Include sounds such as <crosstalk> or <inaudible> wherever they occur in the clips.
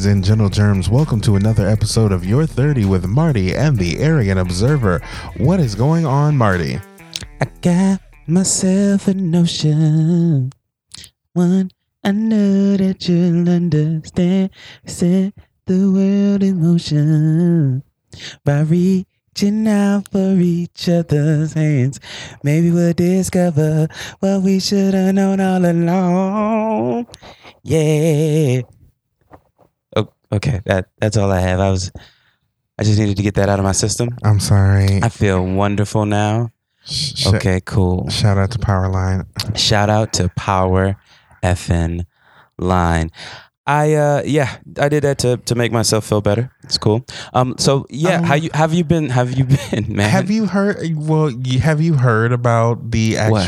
Ladies and gentle germs. Welcome to another episode of Your 30 with Marty and the Arrogant Observer. What is going on, Marty? I got myself a notion. One I know that you'll understand. Set the world in motion by reaching out for each other's hands. Maybe we'll discover what we should have known all along. Yeah. Okay. That that's all I have. I was. I just needed to get that out of my system. I'm sorry. I feel wonderful now. Sh- Okay, cool. Shout out to Powerline. Shout out to Power FN Line. I uh yeah, I did that to to make myself feel better. It's cool. Um so yeah, Um, how you have you been have you <laughs> been, man? Have you heard? Well, you, have you heard about the What?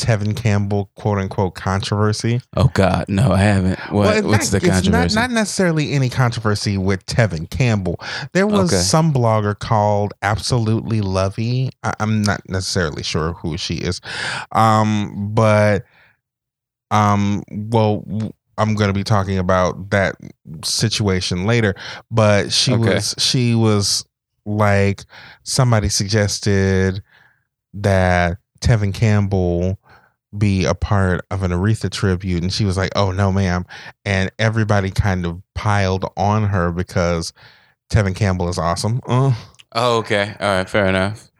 Tevin Campbell quote unquote controversy? Oh god, no, I haven't. What Well, what's not- the controversy? It's not, not necessarily any controversy with Tevin Campbell. There was Okay. some blogger called Absolutely Lovey. I, I'm not necessarily sure who she is, um, but um, well. I'm going to be talking about that situation later, but she Okay. was she was like somebody suggested that Tevin Campbell be a part of an Aretha tribute, and she was like, "Oh no, ma'am," and everybody kind of piled on her because Tevin Campbell is awesome. Uh, oh, okay. All right, fair enough.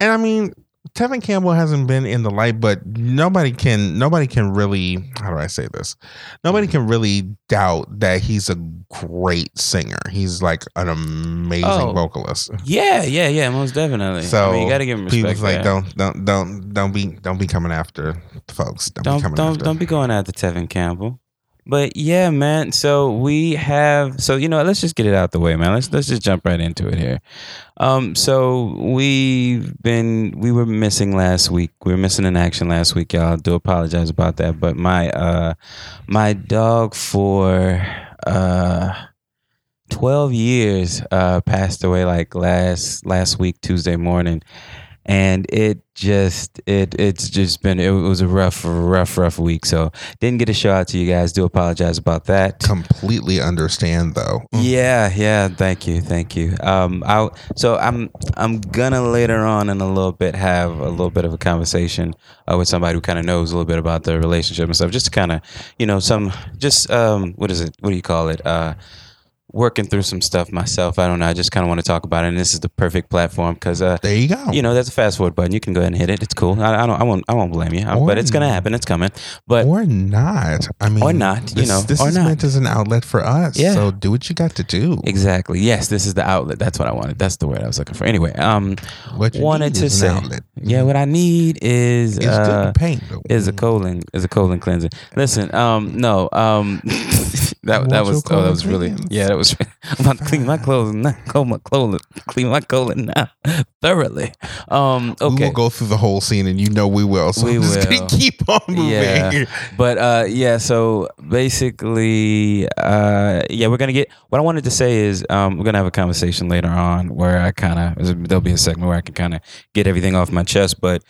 and I mean, Tevin Campbell hasn't been in the light, but nobody can nobody can really how do I say this? Nobody hmm. can really doubt that he's a great singer. He's like an amazing Oh. vocalist. Yeah, yeah, yeah, most definitely. So I mean, you got to give him respect. People's like, don't don't don't don't be don't be coming after folks. Don't, be don't coming don't after. don't be going after Tevin Campbell. But yeah, man. So we have. So you know, let's just get it out the way, man. Let's let's just jump right into it here. Um. So we've been we were missing last week. We were missing in action last week, y'all. I do apologize about that. But my uh my dog for uh. 12 years uh passed away like last last week Tuesday morning and it just it it's just been it was a rough rough rough week. So didn't get a show out to you guys. Do apologize about that. Completely understand though. yeah yeah. Thank you thank you. Um i so i'm i'm gonna later on in a little bit have a little bit of a conversation uh, with somebody who kind of knows a little bit about the relationship and stuff just to kind of you know some just um what is it? What do you call it? Uh working through some stuff myself i don't know i just kind of want to talk about it and this is the perfect platform because uh There you go. you know, there's a fast forward button. You can go ahead and hit it. It's cool. I, I don't. I won't. I won't blame you. Or but it's gonna happen. It's coming. But or not. I mean, Or not, you This, know, this is not. meant as an outlet for us. Yeah. So do what you got to do. exactly. Yes, this is the outlet. That's what I wanted. That's the word I was looking for. Anyway, um, What you wanted to say. outlet. Yeah, what I need is It's uh, good paint though. is a colon is a colon cleanser. Listen, um, no, um, <laughs> that that was oh, that was really yeah, that was. <laughs> I'm about to clean my clothes, not <laughs> clean my colon, clean my colon now <laughs> thoroughly. Um, We will go through the whole scene, and you know we will. So We I'm just will. gonna keep on moving. Yeah. But uh yeah, so basically uh yeah, we're gonna get what I wanted to say is um we're gonna have a conversation later on where I kinda there'll be a segment where I can kinda get everything off my chest, but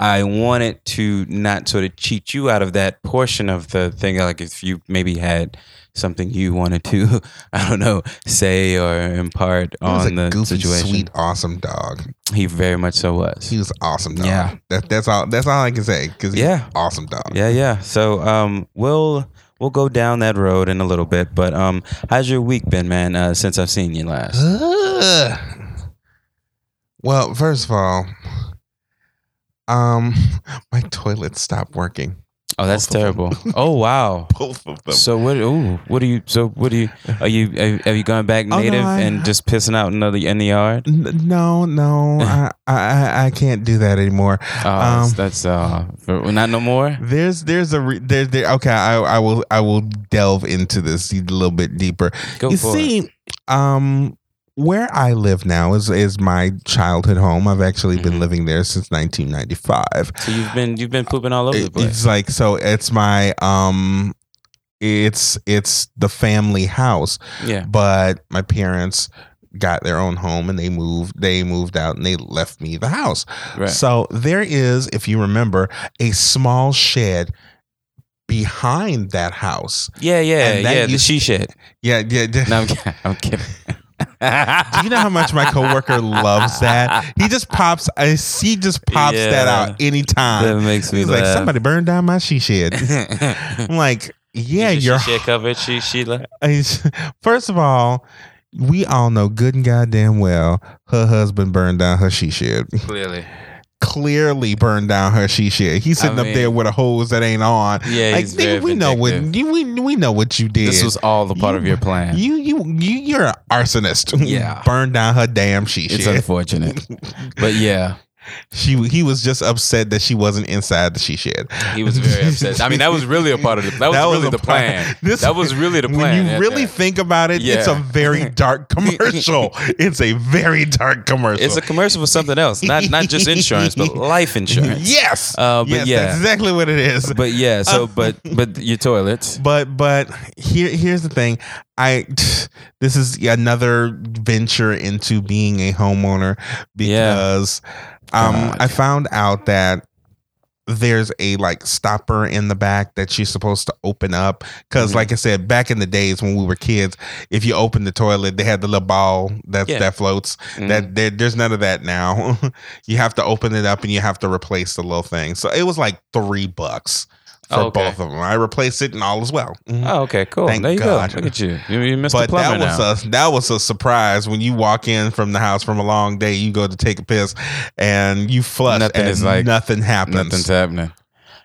I wanted to not sort of cheat you out of that portion of the thing. Like if you maybe had something you wanted to, <laughs> I don't know, say or impart He was on a the goofy, situation. sweet, awesome dog. He very much so was. He was awesome dog. Yeah. That, that's all. That's all I can say. Because Yeah. awesome dog. Yeah, yeah. So um, we'll we'll go down that road in a little bit. But um, how's your week been, man? Uh, since I've seen you last. Well, first of all, um, my toilet stopped working. Oh, that's Both of them. terrible. Oh wow. <laughs> Both of them. So what? Ooh, what are you? So what are you? Are you? Have have you gone back Oh, no, native I- and just pissing out in the in the yard? N- No, no, I, I I can't do that anymore. Oh, that's, Um, that's uh, for, not no more. There's there's a re- there there. Okay, I I will I will delve into this a little bit deeper. Go you for it. see, um, where I live now is is my childhood home. I've actually been Mhm. living there since 1995. So you've been you've been pooping all over the place. it's like so. It's my um, it's it's the family house, Yeah. but my parents got their own home and they moved they moved out and they left me the house Right. so there is if you remember a small shed behind that house. Yeah, yeah, yeah. The she shed. Yeah, yeah. yeah. <laughs> No, I'm kidding. I'm kidding. Do you know how much my coworker loves that? He just pops. I he just pops that Yeah. out anytime. That makes me He's laugh. like, somebody burned down my she shed. <laughs> I'm like, yeah, you're. your she shed covered. She Sheila. First of all, we all know good and goddamn well her husband burned down her she shed. Clearly. Clearly burned down her she shed. He's sitting I up there with a hose that ain't on. Yeah, like he's very nigga, we know what you, we, we know what you did. This was all the part You- of your plan. you you you you're an arsonist. Yeah. burned down her damn she it's shed. unfortunate, <laughs> but yeah, She he was just upset that she wasn't inside the she shed. he was very <laughs> upset. I mean, that was really a part of the. That was really a the plan. <laughs> This- that was really the plan. When you really yeah. think about it, it's a very dark <laughs> commercial. it's a very dark commercial. it's a commercial for something else, not not just insurance, but life insurance. yes. Uh, but yes, yeah. that's exactly what it is. But yeah, so but but your toilets. But but here here's the thing. I <sighs> this is another venture into being a homeowner Yeah. because um God. I found out that there's a like stopper in the back that you're supposed to open up because Mhm. like i said back in the days when we were kids if you open the toilet they had the little ball that Yeah. that floats Mhm. that there, there's none of that now <laughs> you have to open it up and you have to replace the little thing so it was like three bucks for Oh, okay. both of them i replaced it and all as well Mhm. Oh, okay, cool. Thank there you God. go. Look at you. You, you missed but the plumber that was now. a that was a surprise when you walk in from the house from a long day. You go to take a piss and you flush, Nothing and is like- nothing happens. Nothing's happening.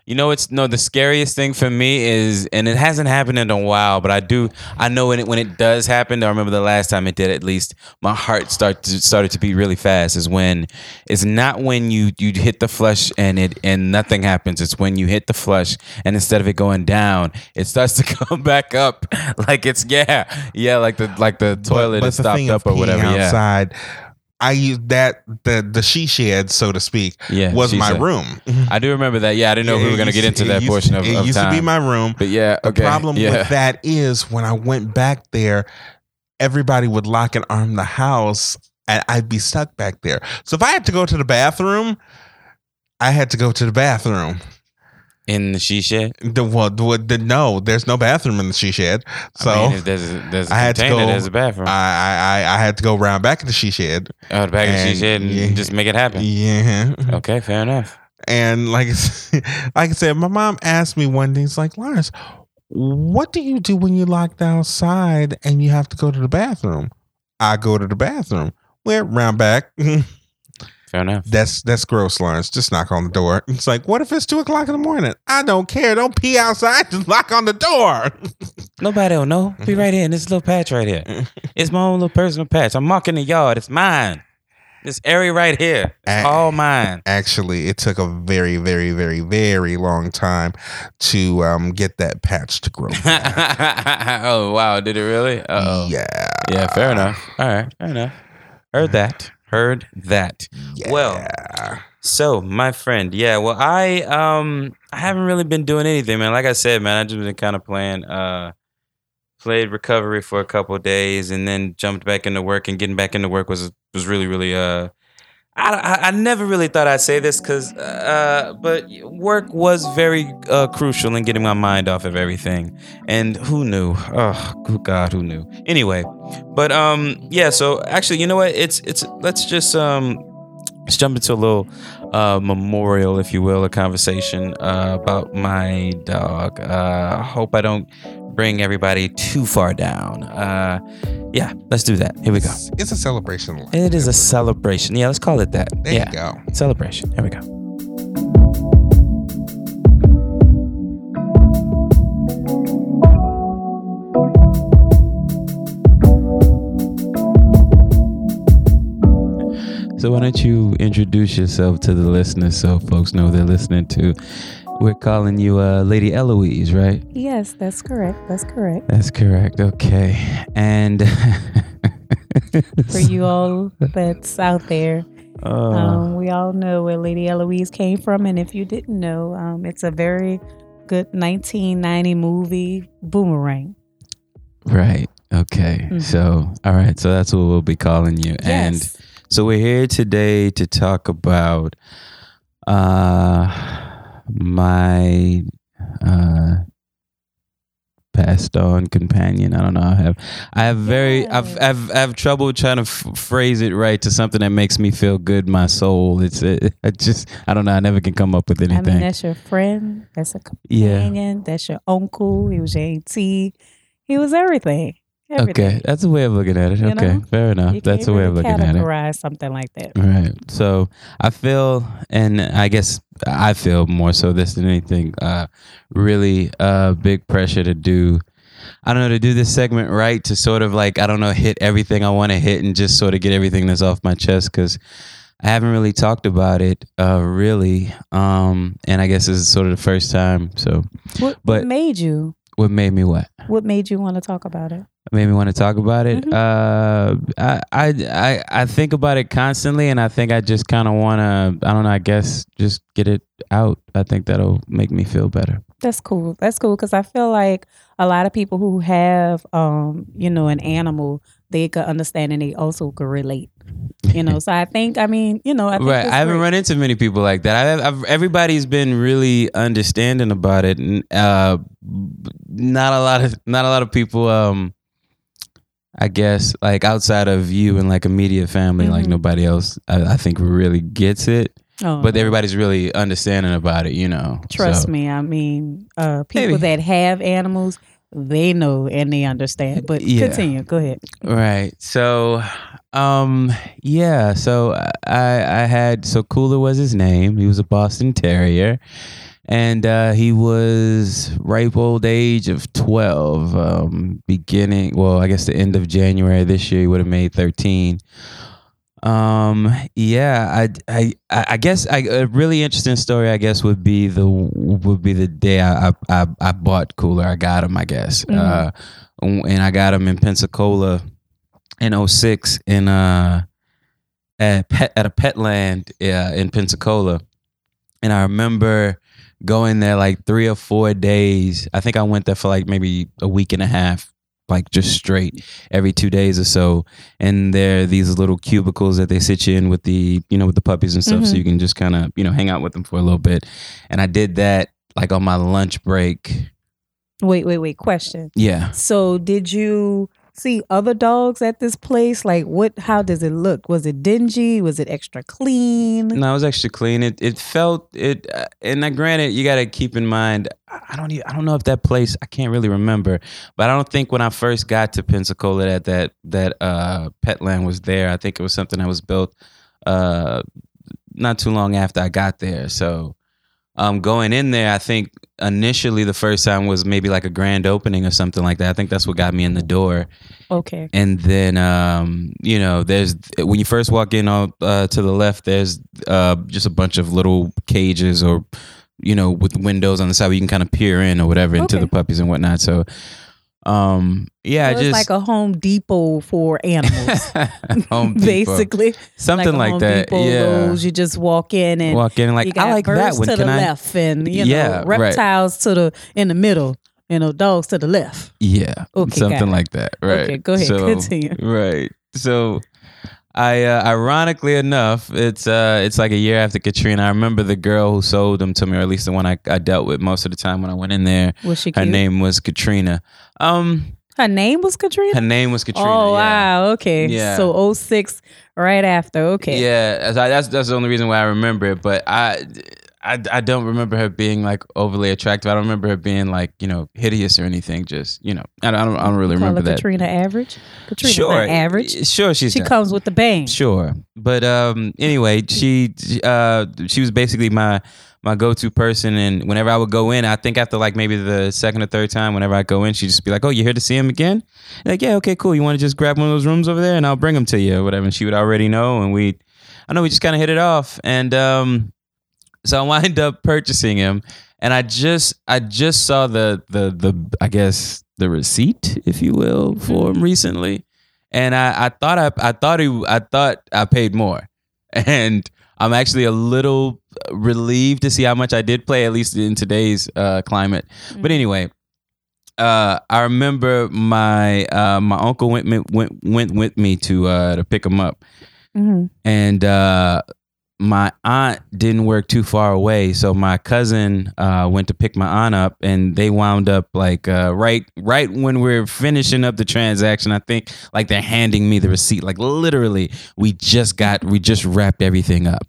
You know, it's no. The scariest thing for me is, and it hasn't happened in a while, but I do. I know when it when it does happen. I remember the last time it did. At least my heart start to, started to beat really fast. Is when it's not when you you hit the flush and it and nothing happens. It's when you hit the flush and instead of it going down, it starts <laughs> to come back up. Like it's yeah yeah like the like the toilet is the stopped thing up or whatever. peeing Yeah outside. I used that the the she shed, so to speak, yeah. was my said. room. I do remember that. Yeah, I didn't know if <laughs> we were going to get into that used- portion of, time. It of used time. to be my room. but yeah, The problem yeah. with that is when I went back there, everybody would lock and arm the house, and I'd be stuck back there. So if I had to go to the bathroom, I had to go to the bathroom. In the she shed. The well, the, the no, there's no bathroom in the she shed. So I mean, there's a, there's a I had to go- there's a bathroom. I, I I I had to go round back in the she shed. oh, the back of the she shed and yeah. just make it happen. Yeah. Okay, fair enough. And like, <laughs> like I said, my mom asked me one day, it's like, Lawrence, what do you do when you're locked outside and you have to go to the bathroom? I go to the bathroom. Well, round back. <laughs> Fair enough. That's that's gross, Lawrence. Just knock on the door. <laughs> It's like, what if it's two o'clock in the morning? I don't care. Don't pee outside. <laughs> Just knock on the door. <laughs> Nobody will know. Be right here in this little patch right here. It's my own little personal patch. I'm marking the yard. It's mine. This area right here. It's all mine. Actually, it took a very, very, very, very long time to um, get that patch to grow. oh wow, did it really? Oh. Yeah. Yeah, fair enough. All right, fair enough. Heard that. Heard that. Well, So, my friend, yeah, well, I um I haven't really been doing anything, man. Like I said, man, I just been kind of playing uh played recovery for a couple of days and then jumped back into work and getting back into work was was really really uh I, I, never really thought I'd say this because, uh, but work was very uh, crucial in getting my mind off of everything. And who knew? Oh, good God, who knew? Anyway, but um, yeah. So actually, you know what? It's it's let's just um, let's jump into a little uh, memorial, if you will, a conversation uh, about my dog. Uh, I hope I don't bring everybody too far down. Uh, yeah, let's do that. Here we go. It's, it's a celebration. It is a celebration. Yeah, let's call it that. There yeah, you go. celebration. Here we go. So why don't you introduce yourself to the listeners so folks know they're listening to? We're calling you uh, Lady Eloise, right? Yes, that's correct. That's correct. That's correct. Okay, and <laughs> For you all that's out there, Uh, um, we all know where Lady Eloise came from, and if you didn't know, um, it's a very good 1990 movie, Boomerang. right. Okay. Mhm. So, all right. So that's what we'll be calling you. And so we're here today to talk about uh my uh passed on companion. I don't know. I have I have very I've I've I have trouble trying to f- phrase it right to something that makes me feel good. My soul. It's it, I just I don't know. I never can come up with I anything. mean, that's your friend. That's a yeah. companion. That's your uncle. He was your auntie. He was everything. Everything. Okay, that's a way of looking at it. You okay, know? fair enough. You That's a way of looking at it. categorize something like that. Right. So I feel, and I guess I feel more so this than anything, uh, really uh, big pressure to do. I don't know to do this segment right to sort of like I don't know hit everything I want to hit and just sort of get everything that's off my chest because I haven't really talked about it uh, really, um, and I guess this is sort of the first time. So What, But- what made you? What made me what? What made you want to talk about it? made me want to talk about it. Mhm. Uh, I, I I I think about it constantly, and I think I just kind of want to. I don't know. I guess just get it out. I think that'll make me feel better. That's cool. That's cool because I feel like a lot of people who have, um, you know, an animal, they could understand and they also could relate. You know, so I think, I mean, you know, I think right. I haven't great. run into many people like that. I've, I've, everybody's been really understanding about it. and, Uh, not a lot of not a lot of people. Um, I guess like outside of you and like immediate family, like Mhm. nobody else. I, I think really gets it. Oh, But everybody's really understanding about it. You know. trust So- me. I mean, uh, people Maybe. that have animals, they know and they understand. But Yeah. continue. Go ahead. Right. So, um, yeah. So I I had so Cooler was his name. He was a Boston Terrier, and uh, he was ripe old age of twelve. Um, beginning well, I guess the end of January this year, he would have made thirteen. Um. Yeah. I. I. I guess I, a really interesting story. I guess would be the would be the day I I, I, bought Cooler. I got him. I guess. Mhm. Uh, and I got him in Pensacola in 06 in uh at pet at a Petland uh, in Pensacola, and I remember going there like three or four days. I think I went there for like maybe a week and a half, like just straight every two days or so. And there are these little cubicles that they sit you in with the you know with the puppies and stuff, so Mhm. you can just kind of you know hang out with them for a little bit. And I did that like on my lunch break. Wait, wait, wait. Question. Yeah. So, did you see other dogs at this place? Like, what? How does it look? Was it dingy? Was it extra clean? No, it was extra clean. It it felt it, uh, and now granted, you got to keep in mind. I I don't even, I don't know if that place. I can't really remember, but I don't think when I first got to Pensacola that that that uh, Petland was there. I think it was something that was built uh, not too long after I got there. So um, going in there, I think initially the first time was maybe like a grand opening or something like that. I think that's what got me in the door Okay. and then um, you know there's when you first walk in uh, to the left there's uh, just a bunch of little cages or you know with windows on the side where you can kind of peer in or whatever into the puppies and whatnot so um yeah So just like a Home Depot for animals, <laughs> Home <laughs> Depot. basically. something like, Home that Depot, yeah Lowe's, you just walk in and walk in and like I like that birds one to can the I left and you Yeah, know right. reptiles to the in the middle. You know, dogs to the left. Yeah, Okay, something like that. Right. Okay, go ahead, So, continue. Right. So, I uh, ironically enough, it's uh, it's like a year after Katrina. I remember the girl who sold them to me, or at least the one I, I dealt with most of the time when I went in there. Was she Her cute? name was Katrina. Um, Her name was Katrina. her name was Katrina. oh yeah. wow. Okay. Yeah. So 06 right after. Okay. Yeah, that's that's that's the only reason why I remember it. But I, I, I don't remember her being like overly attractive. I don't remember her being like you know hideous or anything. Just you know, I don't I don't, I don't really remember that. Katrina average. Katrina's sure, average. Sure, she's She not. comes with the bang. Sure, but um, anyway, she uh, she was basically my my go to person, and whenever I would go in, I think after like maybe the second or third time, whenever I go in, she'd just be like, "Oh, you here to see him again?" Like, yeah, okay, cool. You want to just grab one of those rooms over there, and I'll bring them to you, or whatever. And she would already know, and we, I know we just kind of hit it off, and um, so I wind up purchasing him, and I just I just saw the the the I guess the receipt, if you will, for him recently and I, I thought I, I thought he, I thought I paid more, <laughs> and I'm actually a little relieved to see how much I did play, at least in today's uh, climate. But Mm. anyway, uh, I remember my uh, my uncle went went went with me to uh, to pick him up, Mhm. and uh, my aunt didn't work too far away, so my cousin uh, went to pick my aunt up, and they wound up like uh, right right when we're finishing up the transaction. I think like they're handing me the receipt. Like literally, we just got we just wrapped everything up.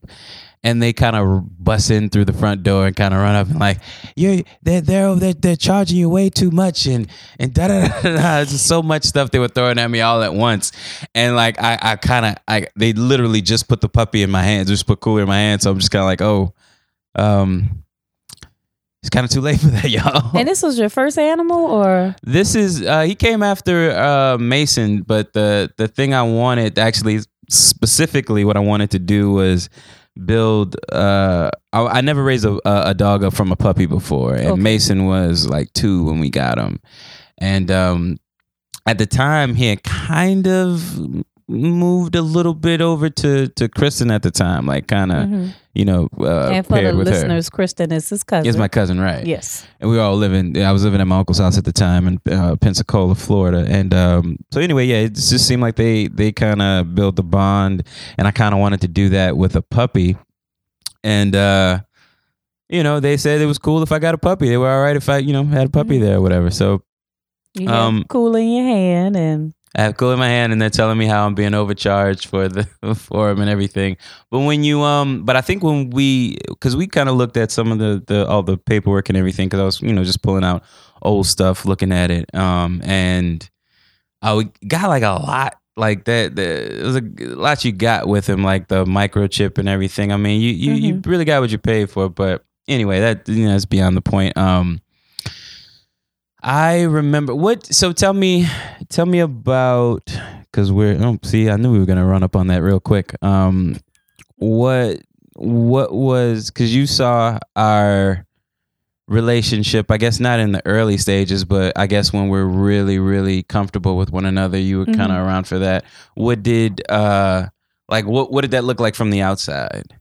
And they kind of bust in through the front door and kind of run up and like, you they're they're they're, they're charging you way too much and and da da da da. It's <laughs> just so much stuff they were throwing at me all at once, and like I I kind of I they literally just put the puppy in my hands, just put cooler in my hands, so I'm just kind of like, oh, um, it's kind of too late for that, <laughs> y'all. And this was your first animal, or This is uh, he came after uh, Mason, but the the thing I wanted actually specifically what I wanted to do was build. Uh, I, I never raised a, a dog up from a puppy before, and Okay. Mason was like two when we got him, and um, at the time he had kind of moved a little bit over to to Kristen at the time, like kind of Mhm. you know uh, and for the with her. listeners, Kristen is his cousin. Is my cousin right? yes. and we were all living. I was living at my uncle's house at the time in uh, Pensacola, Florida. And um, so anyway, yeah, it just seemed like they they kind of built a bond, and I kind of wanted to do that with a puppy. And uh, you know, they said it was cool if I got a puppy. They were all right if I, you know, had a puppy there or whatever. So You Um, cool in your hand, and I have cool in my hand, and they're telling me how I'm being overcharged for the <laughs> for him and everything. But when you um, but I think when we, because we kind of looked at some of the the all the paperwork and everything, because I was you know just pulling out old stuff, looking at it, um, and I got like a lot. Like that, the, it was a lot you got with him, like the microchip and everything. I mean, you you, you really got what you paid for. But anyway, that you know that's beyond the point. Um, I remember what. So tell me, tell me about because we're. Oh, see, I knew we were gonna run up on that real quick. Um, what what was because you saw our relationship i guess not in the early stages but i guess when we're really really comfortable with one another you were kind of around for that what did uh like what what did that look like from the outside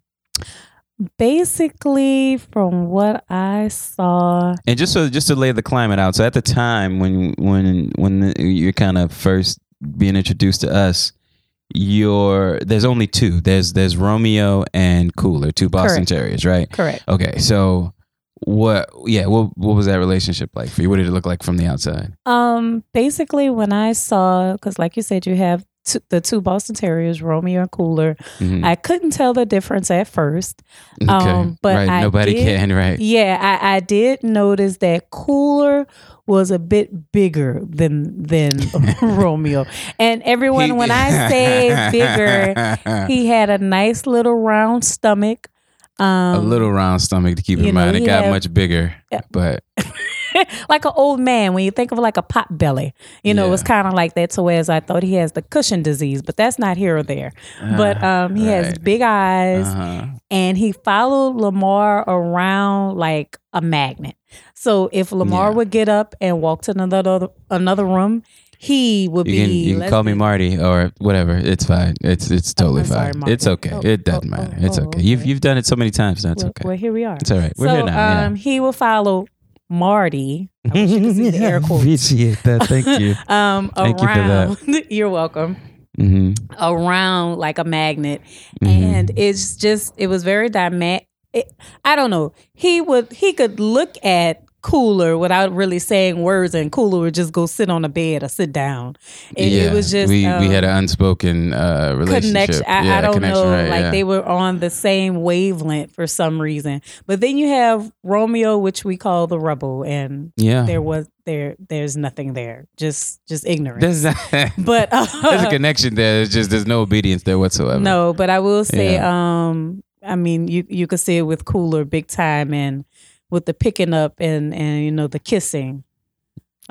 basically, from what I saw, and just so just to lay the climate out so at the time when when when the, you're kind of first being introduced to us you're there's only two there's there's romeo and cooler two boston Correct. terriers right correct. okay so what yeah what what was that relationship like for you what did it look like from the outside Um, basically, when I saw, because like you said, you have t- the two Boston Terriers, Romeo and Cooler. Mhm. I couldn't tell the difference at first. okay um, but right I nobody did- can right Yeah, I, I did notice that Cooler was a bit bigger than than <laughs> Romeo. And everyone, He- when I say <laughs> bigger, he had a nice little round stomach. Um, a little round stomach to keep in know, mind it got had- much bigger Yeah. but <laughs> <laughs> like an old man when you think of like a pot belly you know Yeah. it's kind of like that so as i thought he has the Cushing disease but that's not here or there but um he has big eyes uh-huh. and he followed lamar around like a magnet so if lamar Yeah. would get up and walk to another another room he would You be you can call me Marty or whatever. It's fine. It's it's Oh, totally sorry, fine. Marty. It's okay. Oh, it doesn't oh, matter. It's oh, okay. You've you've done it so many times. That's well, okay. well, here we are It's all right. We're so here now. um he will follow marty I wish you could see the air <laughs> quotes. Appreciate that. Thank you. <laughs> um Thank you for that. around <laughs> you're welcome hmm around like a magnet Mhm. and it's just it was very dynamic i don't know he would he could look at cooler without really saying words and cooler would just go sit on a bed or sit down it, yeah, it was just we um, we had an unspoken uh, relationship. connection I, yeah, I don't connection, know right, like yeah. they were on the same wavelength for some reason but then you have romeo which we call the rebel and yeah. there was there there's nothing there just just ignorance There's, not, <laughs> but uh, there's a connection there. It's just there's no obedience there whatsoever. No, but I will say, um, I mean, you you could see it with Cooler big time, and with the picking up and and you know the kissing,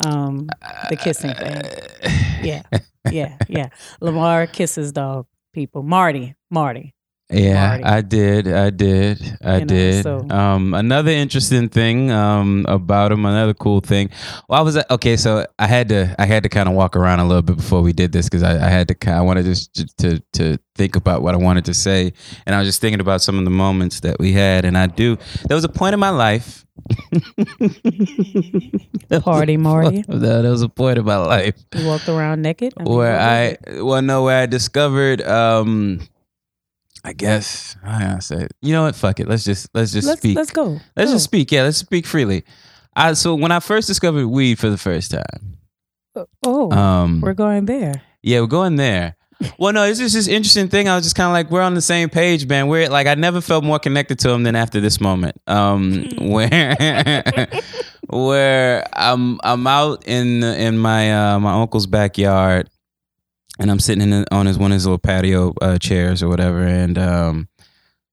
um, the kissing thing. Uh, uh, uh, yeah, <laughs> yeah, yeah. Lamar kisses dog people. Marty, Marty. Yeah, Marty. I did. I did. I You know, did. so- Um, another interesting thing um, about him, another cool thing. Well, I was okay. So I had to, I had to kind of walk around a little bit before we did this because I, I had to, I wanted just to, to to think about what I wanted to say, and I was just thinking about some of the moments that we had, and I do. There was a point in my life. <laughs> Party Marty. There was a point in my life You walked around naked. mean, where I well no where I discovered um I guess I gotta you know what? Fuck it. Let's just let's just let's speak. let's go. Let's Go. just speak. Yeah, let's speak freely. I so when I first discovered weed for the first time, Oh, um, we're going there. yeah, we're going there. <laughs> Well, no, it's just this interesting thing. I was just kind of like, we're on the same page, man. We're like, I never felt more connected to him than after this moment, um, <laughs> where <laughs> where I'm I'm out in in my uh, my uncle's backyard, and I'm sitting in on his one of his little patio uh, chairs or whatever, and um,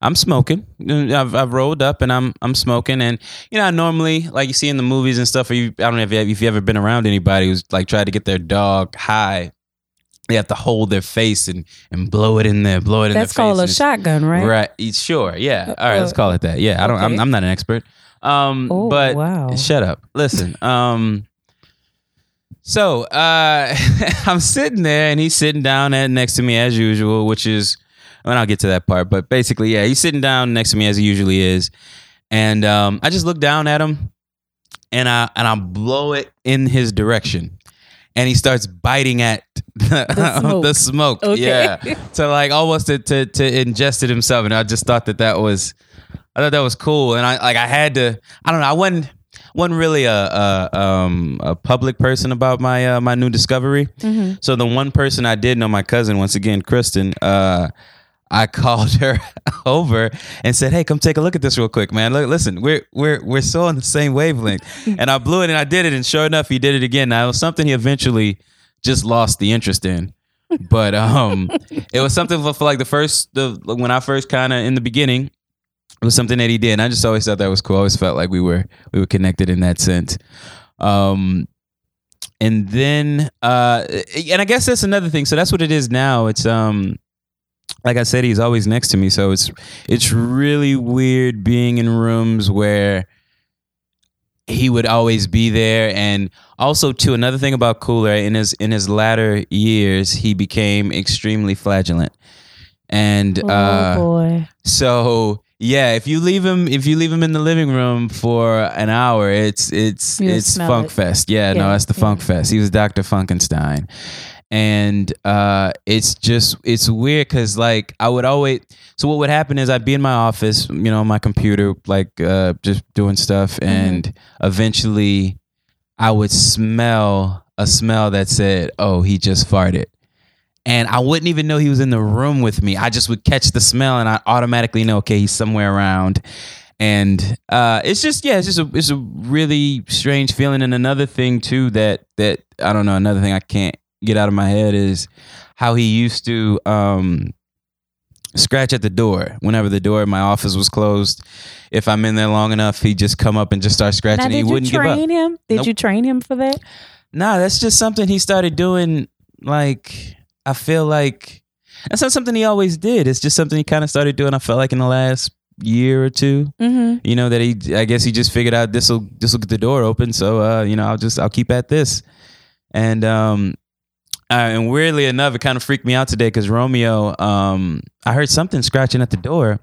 I'm smoking. I've, I've rolled up and I'm I'm smoking, and you know, I normally like you see in the movies and stuff. Or you, I don't know if you if you ever been around anybody who's like tried to get their dog high. They have to hold their face and, and blow it in there, blow it in That's their face. called a shotgun, right? Right. Sure. Yeah. All right. let's Uh, call it that. Yeah. I don't. I'm. I'm not an expert. Um. Oh, but wow. shut up. Listen. Um. So uh, <laughs> I'm sitting there and he's sitting down at, next to me as usual, which is, I mean, I'll get to that part, but basically, yeah, he's sitting down next to me as he usually is, and um, I just look down at him, and I and I blow it in his direction, and he starts biting at <laughs> the, smoke. the <laughs> smoke. Okay. Yeah, to like almost to, to to ingest it himself, and I just thought that that was, I thought that was cool, and I like I had to, I don't know, I wasn't wasn't really a a, um, a public person about my uh, my new discovery. hmm So the one person I did know, my cousin, once again, Kristen, uh, I <laughs> called her <laughs> over and said, "Hey, come take a look at this real quick, man. Look, listen, we're we're we're so on the same wavelength." <laughs> and I blew it, and I did it, and sure enough, he did it again. Now it was something he eventually just lost the interest in. But um, it was something for, for like the first the when I first kind of in the beginning, it was something that he did. And I just always thought that was cool. I always felt like we were we were connected in that sense. Um, and then uh, and I guess that's another thing. So that's what it is now. It's um, like I said, he's always next to me. So it's it's really weird being in rooms where he would always be there and also too another thing about cooler in his in his latter years he became extremely flagellant and Oh uh boy. so yeah, if you leave him if you leave him in the living room for an hour, it's it's You'll it's Funk it. Fest. Yeah, no, that's the yeah. Funk Fest. He was Dr. Funkenstein. And uh it's just it's weird cuz like I would always so what would happen is I'd be in my office, you know, on my computer like uh just doing stuff Mm-hmm. and eventually I would smell a smell that said, "Oh, he just farted." And I wouldn't even know he was in the room with me. I just would catch the smell and I automatically know, okay, he's somewhere around. And uh, it's just yeah, it's just a it's a really strange feeling. And another thing too that that I don't know, another thing I can't get out of my head is how he used to um, scratch at the door whenever the door in my office was closed. If I'm in there long enough, he'd just come up and just start scratching. Now, and he did you wouldn't give up. train him? Did Nope. you train him for that? Nah, that's just something he started doing. Like, I feel like that's not something he always did. It's just something he kind of started doing. I felt like in the last year or two, Mm-hmm. you know, that he, I guess he just figured out this will, this will get the door open. So, uh, you know, I'll just, I'll keep at this. And, um, uh, and weirdly enough, it kind of freaked me out today because Romeo, um, I heard something scratching at the door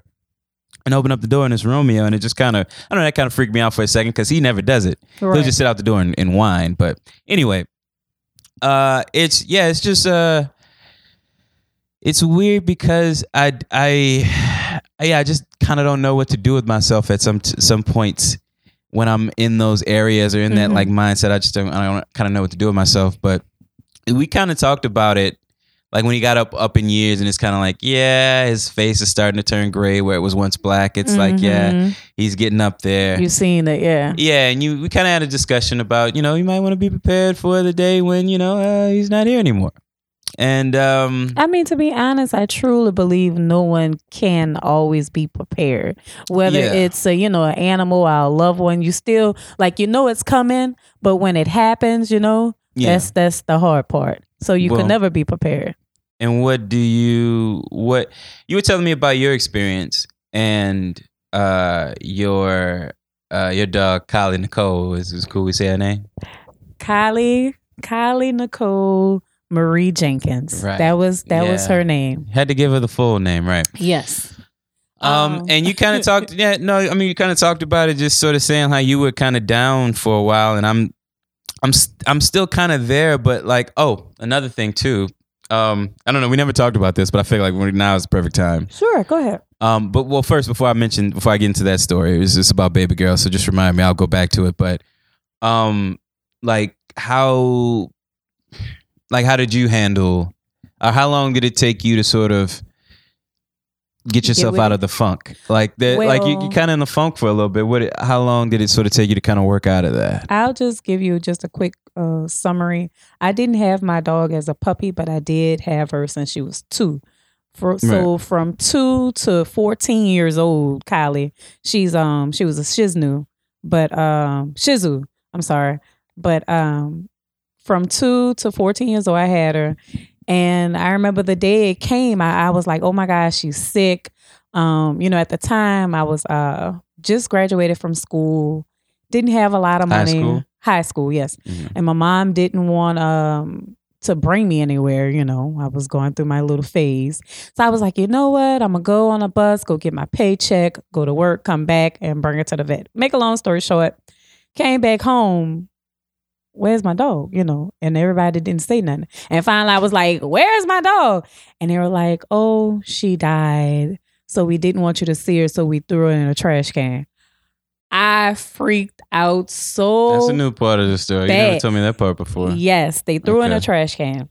and opened up the door and it's Romeo. And it just kind of, I don't know, that kind of freaked me out for a second because he never does it. Right. He'll just sit out the door and, and whine. But anyway, uh, it's yeah, it's just uh, it's weird because I I yeah, I just kind of don't know what to do with myself at some some points when I'm in those areas or in that Mhm. like mindset. I just don't I don't kind of know what to do with myself. But we kind of talked about it. Like when he got up up in years, and it's kind of like, yeah, his face is starting to turn gray where it was once black. It's like, yeah, Mhm. he's getting up there. you've seen it, yeah. Yeah, and you we kind of had a discussion about you know you might want to be prepared for the day when you know uh, he's not here anymore, and um I mean, to be honest, I truly believe no one can always be prepared. Whether Yeah. it's a you know an animal or a loved one, you still like you know it's coming, but when it happens, you know yeah. that's that's the hard part. So you Well- can never be prepared. And what do you what you were telling me about your experience and uh your uh your dog Kylie Nicole is is cool we say her name Kylie, Kylie Nicole Marie Jenkins. Right. That was that was her name. had to give her the full name right Yes. um Um. and you kind of <laughs> talked yeah no I mean you kind of talked about it just sort of saying how you were kind of down for a while and I'm I'm st- I'm still kind of there but like oh another thing too Um, I don't know. We never talked about this, but I feel like now is the perfect time. Sure, go ahead. Um, but well, first, before I mention, before I get into that story, it was just about baby girl. So just remind me, I'll go back to it. But, um, like how, like how did you handle, or how long did it take you to sort of get Get yourself with out of the funk? Like that, like you, Well- kind of in the funk for a little bit. What? How long did it sort of take you to kind of work out of that? I'll just give you just a quick uh, summary. I didn't have my dog as a puppy, but I did have her since she was two. For, so from two to fourteen years old, Kylie, she's um she was a Shiznu, but um Shih Tzu. I'm sorry, but um from two to fourteen years old, I had her, and I remember the day it came, I, I was like, oh my gosh, she's sick. Um, you know, at the time, I was uh just graduated from school, didn't have a lot of High money. school? High school, yes. Mhm. And my mom didn't want um to bring me anywhere, you know. I was going through my little phase. So I was like, you know what? I'm gonna go on a bus, go get my paycheck, go to work, come back, and bring her to the vet. Make a long story short, came back home. Where's my dog? You know, and everybody didn't say nothing. And finally I was like, Where's my dog? And they were like, Oh, she died. So we didn't want you to see her, so we threw her in a trash can. I freaked out so That's a new part of the story. You never bad. told me that part before. Yes, they threw in a trash can.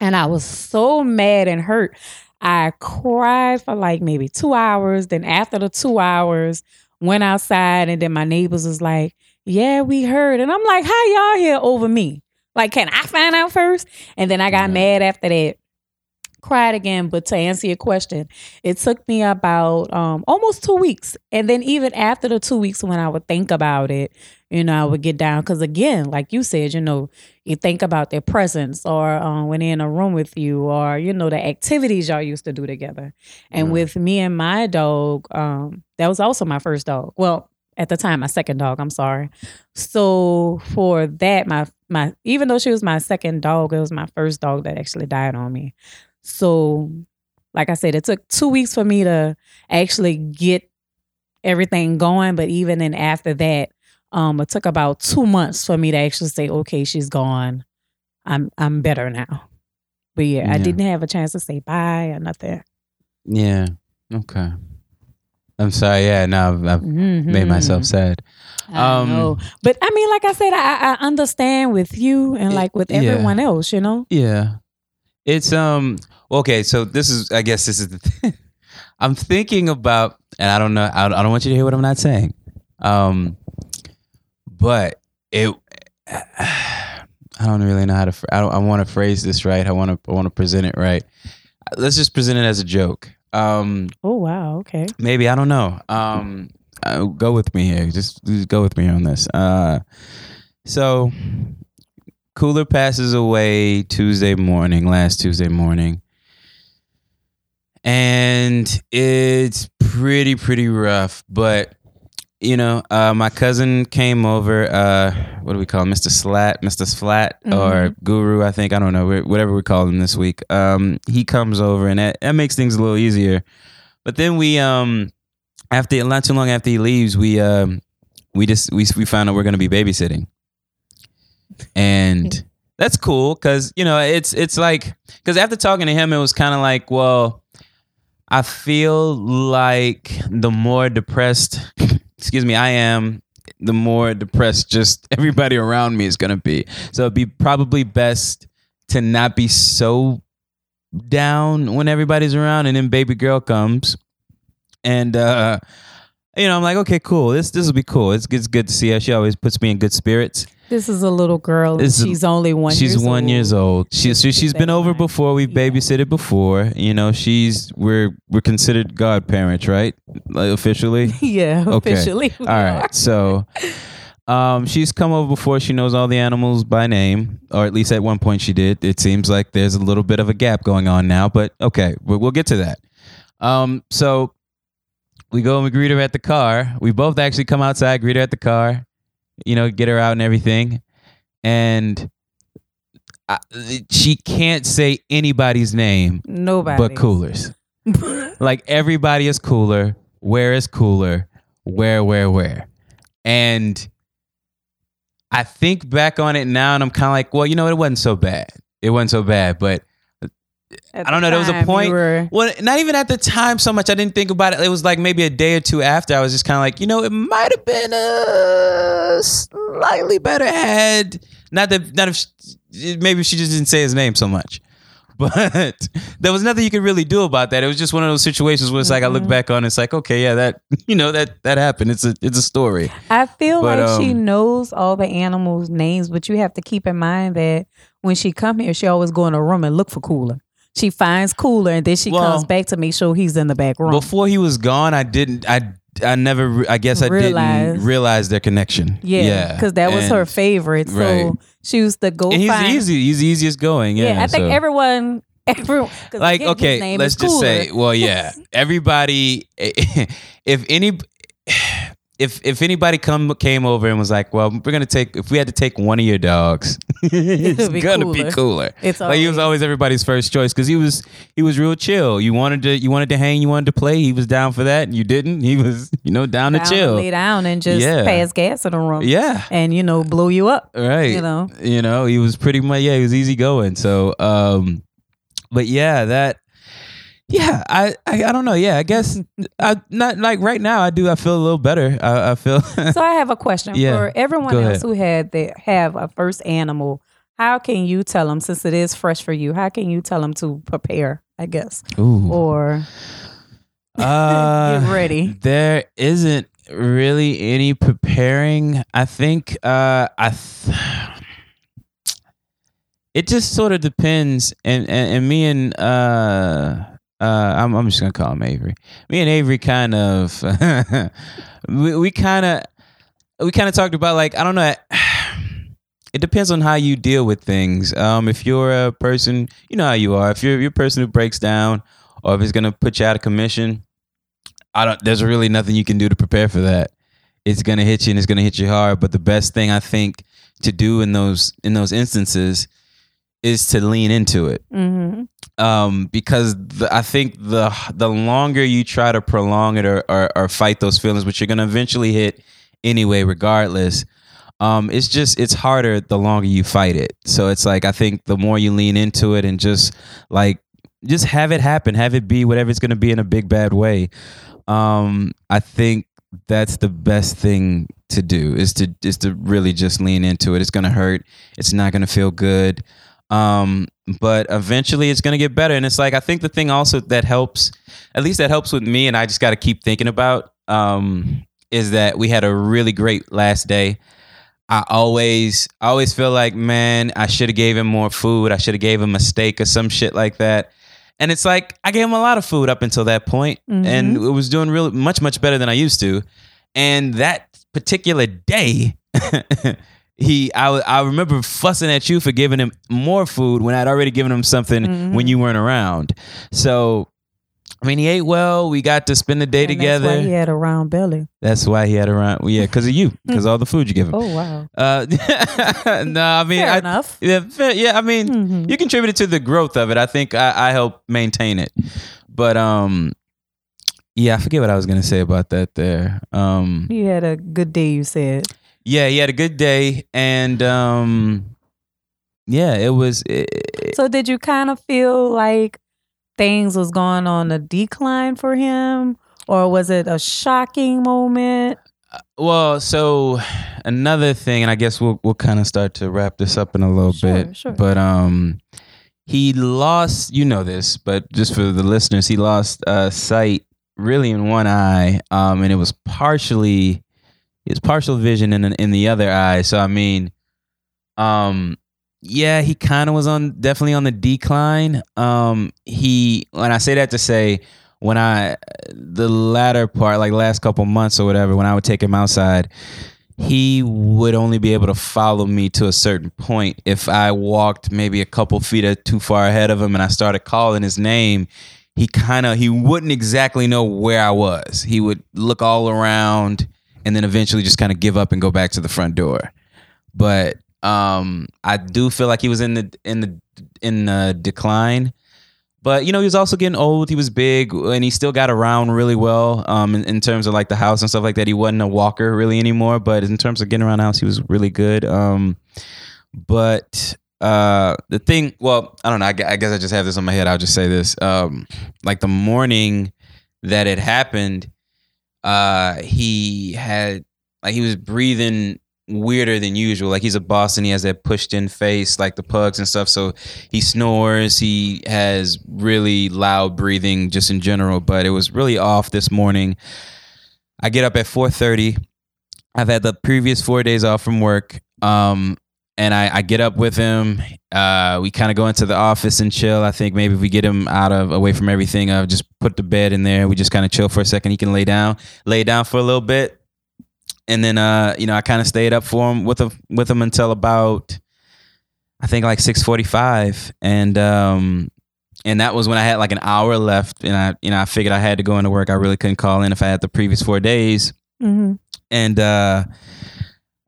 And I was so mad and hurt. I cried for like maybe two hours. Then after the two hours, went outside and then my neighbors was like, Yeah, we heard. And I'm like, How y'all here over me? Like, can I find out first? And then I got Yeah. mad after that. Cried again, but to answer your question, it took me about um, almost two weeks. And then even after the two weeks, when I would think about it, you know, I would get down. Because again, like you said, you know, you think about their presence or um, when they're in a room with you or, you know, the activities y'all used to do together. And Right. with me and my dog, um, that was also my first dog. Well, at the time, my second dog, I'm sorry. So for that, my my even though she was my second dog, it was my first dog that actually died on me. So like I said, it took two weeks for me to actually get everything going. But even then after that, um, it took about two months for me to actually say, okay, she's gone. I'm I'm better now. But yeah, I didn't have a chance to say bye or nothing. Yeah. Okay. I'm sorry. Yeah. no, I've, I've made myself sad. I Um, know. But I mean, like I said, I, I understand with you and like with yeah. everyone else, you know? Yeah. It's um okay, so this is I guess this is the <laughs> thing. I'm thinking about and I don't know I don't, I don't want you to hear what I'm not saying. Um but it <sighs> I don't really know how to I don't I want to phrase this right. I want to I want to present it right. Let's just present it as a joke. Um Oh wow, okay. maybe I don't know. Um, uh, go with me here. Just, just go with me on this. Uh, so Cooler passes away Tuesday morning, last Tuesday morning, and it's pretty pretty rough. But you know, uh, my cousin came over. Uh, what do we call him? Mr. Slat, Mr. Slat, or Guru? I think I don't know. wh- Whatever we call him this week. Um, he comes over, and that, that makes things a little easier. But then we um after not too long after he leaves, we um we just we we found out we're gonna be babysitting, and <laughs> that's cool because you know it's it's like because after talking to him, it was kind of like well, I feel like the more depressed, excuse me, I am. The more depressed just <laughs> everybody around me is gonna be. So it'd be probably best to not be so down when everybody's around and then baby girl comes and uh you know i'm like okay cool this this will be cool it's, it's good to see her she always puts me in good spirits This is a little girl. and This is- she's only one. she's years one old. years old she, keep she's been over before we've Yeah. babysitted before you know she's we're we're considered godparents right like officially <laughs> yeah, Okay. officially. all are. so um she's come over before she knows all the animals by name or at least at one point she did it seems like there's a little bit of a gap going on now but okay we- we'll get to that um so we go and we greet her at the car we both actually come outside greet her at the car you know get her out and everything and I, she can't say anybody's name Nobody. but coolers <laughs> like everybody is cooler. Where is cooler? Where, where, where? And I think back on it now and I'm kind of like, well, you know, it wasn't so bad. It wasn't so bad. But I don't the know. There was a time, you point. were- Well, not even at the time so much. I didn't think about it. It was like maybe a day or two after. I was just kind of like, you know, it might have been a slightly better had not that not if she, maybe she just didn't say his name so much. <laughs> But there was nothing you could really do about that. It was just one of those situations where it's like I look back on, it's like okay, yeah, that <laughs> you know that that happened. It's a it's a story. I feel But, like she um, knows all the animals' names, but you have to keep in mind that when she come here, she always go in a room and look for Cooler. She finds Cooler, and then she Well, comes back to make sure he's in the back room. Before he was gone, I didn't. I I never. I guess I Realize. didn't realize their connection. yeah, because that was And- her favorite. So right. she was the go And he's find. easy. He's the easiest going. Yeah, yeah, I think so. everyone, <laughs> everyone, like okay let's just say well <laughs> yeah everybody <laughs> if any if if anybody come came over and was like well we're gonna take if we had to take one of your dogs <laughs> <laughs> it's be gonna be Cooler. cooler It's like he was always- everybody's first choice because he was he was real chill you wanted to you wanted to hang you wanted to play he was down for that and you didn't he was you know down, Down, to chill lay down, and just Yeah. pass gas in the room. yeah and you know, blow you up. right You know. you know he was pretty much yeah he was easy going so um but yeah that yeah i i, I don't know yeah i guess i not like right now i do i feel a little better i, I feel So I have a question <laughs> Yeah, for everyone else who had the, have a first animal. How can you tell them since it is fresh for you? How can you tell them to prepare? I guess Ooh. or Uh, <laughs> get ready. there isn't really any preparing i think uh i th- it just sort of depends and and, and me and uh uh, I'm, I'm just gonna call him Avery. Me and Avery kind of, <laughs> we, we kind of, we kind of talked about like I don't know. <sighs> It depends on how you deal with things. Um, if you're a person, you know how you are. If you're you're a person who breaks down, or if it's gonna put you out of commission, I don't. There's really nothing you can do to prepare for that. It's gonna hit you and it's gonna hit you hard. But the best thing I think to do in those in those instances is to lean into it hmm um, because the, I think the the longer you try to prolong it or, or, or fight those feelings, which you're gonna eventually hit anyway, regardless. Um, it's just it's harder the longer you fight it. So it's like I think the more you lean into it and just like just have it happen, have it be whatever it's gonna be in a big bad way. Um, I think that's the best thing to do is to is to really just lean into it. It's gonna hurt. It's not gonna feel good. Um, but eventually it's gonna get better. And it's like I think the thing also that helps, at least that helps with me, and I just got to keep thinking about, um, is that we had a really great last day. I always, I always feel like, man, I should have gave him more food. I should have gave him a steak or some shit like that. And it's like I gave him a lot of food up until that point, and it was doing really much, much better than I used to. And that particular day, <laughs> he, I, I remember fussing at you for giving him more food when I'd already given him something when you weren't around. So, I mean, he ate well. We got to spend the day And together. That's why he had a round belly. That's why he had around. Well, yeah, because of you, because all the food you give him. Oh wow. Uh, <laughs> no, I mean, Fair I, enough. yeah, fair, yeah. I mean, Mhm. you contributed to the growth of it. I think I, I helped maintain it. But um, yeah, I forget what I was gonna say about that. There, um, He had a good day. You said. Yeah, he had a good day, and um, yeah, it was. It, So did you kind of feel like things was going on a decline for him, or was it a shocking moment? well, so another thing, and I guess we'll we'll kind of start to wrap this up in a little Sure, bit. sure. But um, he lost. You know this, but just for the listeners, he lost uh, sight really in one eye, um, and it was partially his partial vision in in the other eye. So I mean, um, yeah, he kind of was on definitely on the decline. Um, he when I say that to say when I the latter part, like last couple months or whatever, when I would take him outside, he would only be able to follow me to a certain point. If I walked maybe a couple feet too far ahead of him and I started calling his name, he kind of he wouldn't exactly know where I was. He would look all around and then eventually just kind of give up and go back to the front door. But um I do feel like he was in the in the in the decline. But you know, he was also getting old. He was big, and he still got around really well. Um, in, in terms of like the house and stuff like that, he wasn't a walker really anymore. But in terms of getting around the house, he was really good. Um, but uh, the thing. Well, I don't know. I, I guess I just have this on my head. I'll just say this. Um, like the morning that it happened, uh, he had like he was breathing weirder than usual. Like he's a boss and he has that pushed in face, like the pugs and stuff. So he snores. He has really loud breathing just in general. But it was really off this morning. I get up at four thirty. I've had the previous four days off from work. Um, and I, I get up with him. Uh, we kind of go into the office and chill. I think maybe if we get him out of away from everything, I'll just put the bed in there. We just kind of chill for a second. He can lay down, lay down for a little bit, and then uh, you know, I kind of stayed up for him with him with him until about I think like six forty five, and um, and that was when I had like an hour left, and I you know I figured I had to go into work. I really couldn't call in if I had the previous four days hmm and uh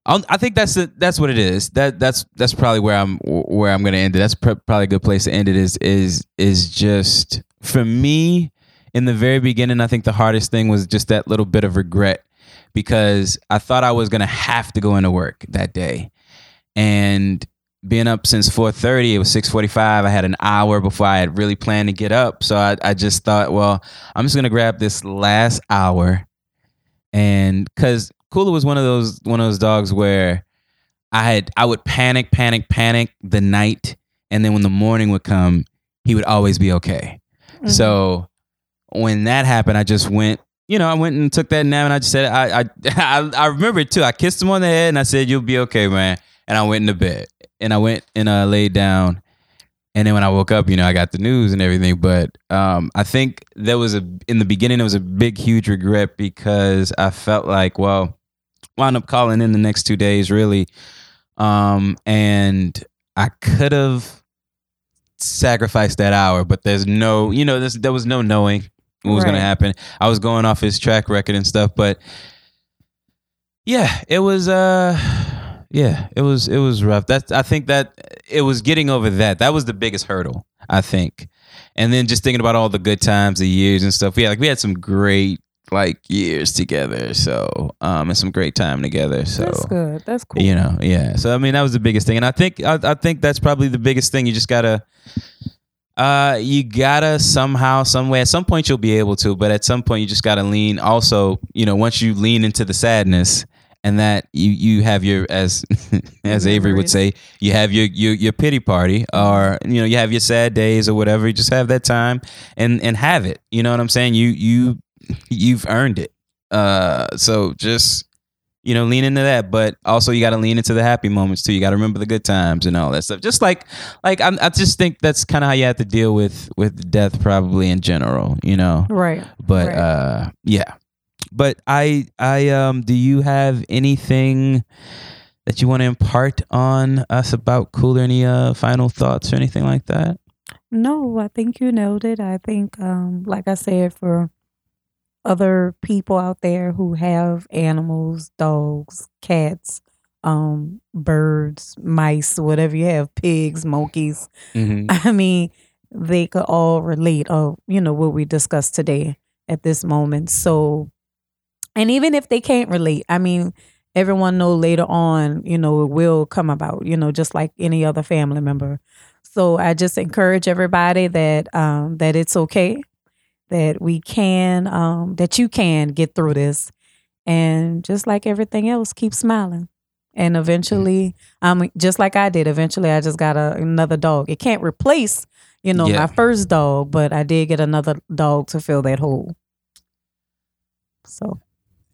I'll, I think that's the, that's what it is. That that's that's probably where I'm where I'm gonna end it. That's pr- probably a good place to end it. Is is is just for me in the very beginning. I think the hardest thing was just that little bit of regret because I thought I was gonna have to go into work that day, and being up since 4.30 it was 6.45 i had an hour before i had really planned to get up so I, I just thought well i'm just going to grab this last hour and because Cooler was one of those one of those dogs where I had I would panic, panic, panic the night, and then when the morning would come, he would always be okay. Mm-hmm. So when that happened, I just went. You know, I went and took that nap, and I just said, I, I, <laughs> I, I remember it too. I kissed him on the head, and I said, "You'll be okay, man." And I went into bed, and I went and uh, laid down, and then when I woke up, you know, I got the news and everything. But um, I think there was a in the beginning it was a big, huge regret because I felt like, well, wound up calling in the next two days, really, um, and I could have sacrificed that hour, but there's no, you know, there's, there was no knowing what was going to happen. I was going off his track record and stuff, but yeah, it was. uh yeah, it was it was rough. That's I think that it was getting over that. That was the biggest hurdle, I think. And then just thinking about all the good times, the years and stuff. Yeah, like we had some great like years together. So um and some great time together. So That's good. That's cool. you know, yeah. So I mean that was the biggest thing. And I think I, I think that's probably the biggest thing. You just gotta uh you gotta somehow, some way, at some point you'll be able to, but at some point you just gotta lean also, you know, once you lean into the sadness and that you you have your as <laughs> as Avery would say, you have your your your pity party or you know, you have your sad days or whatever. You just have that time and and have it. You know what I'm saying? You you you've earned it. Uh so just you know, lean into that, but also you got to lean into the happy moments too. You got to remember the good times and all that stuff. Just like, like I'm, I just think that's kind of how you have to deal with with death, probably in general. You know, Right. but Right. uh, yeah. But I, I um, do you have anything that you want to impart on us about Cooler? Any uh final thoughts or anything like that? No, I think you nailed it. I think, um, like I said, for other people out there who have animals, dogs, cats, um, birds, mice, whatever you have, pigs, monkeys. Mm-hmm. <laughs> I mean, they could all relate of, you know, what we discussed today at this moment. So, and even if they can't relate, I mean, everyone know later on, you know, it will come about, you know, just like any other family member. So I just encourage everybody that um that it's okay, that we can um that you can get through this and just like everything else, keep smiling. And eventually, um just like I did, eventually I just got a, another dog. It can't replace, you know, Yeah. my first dog, but I did get another dog to fill that hole. So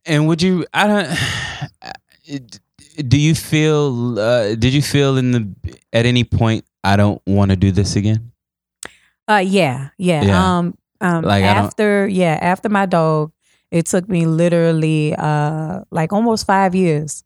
And would you? I don't. <sighs> Do you feel? Uh, did you feel in the at any point? I don't want to do this again. Uh yeah, yeah. Yeah. Um um Like, after yeah, after my dog, it took me literally uh like almost 5 years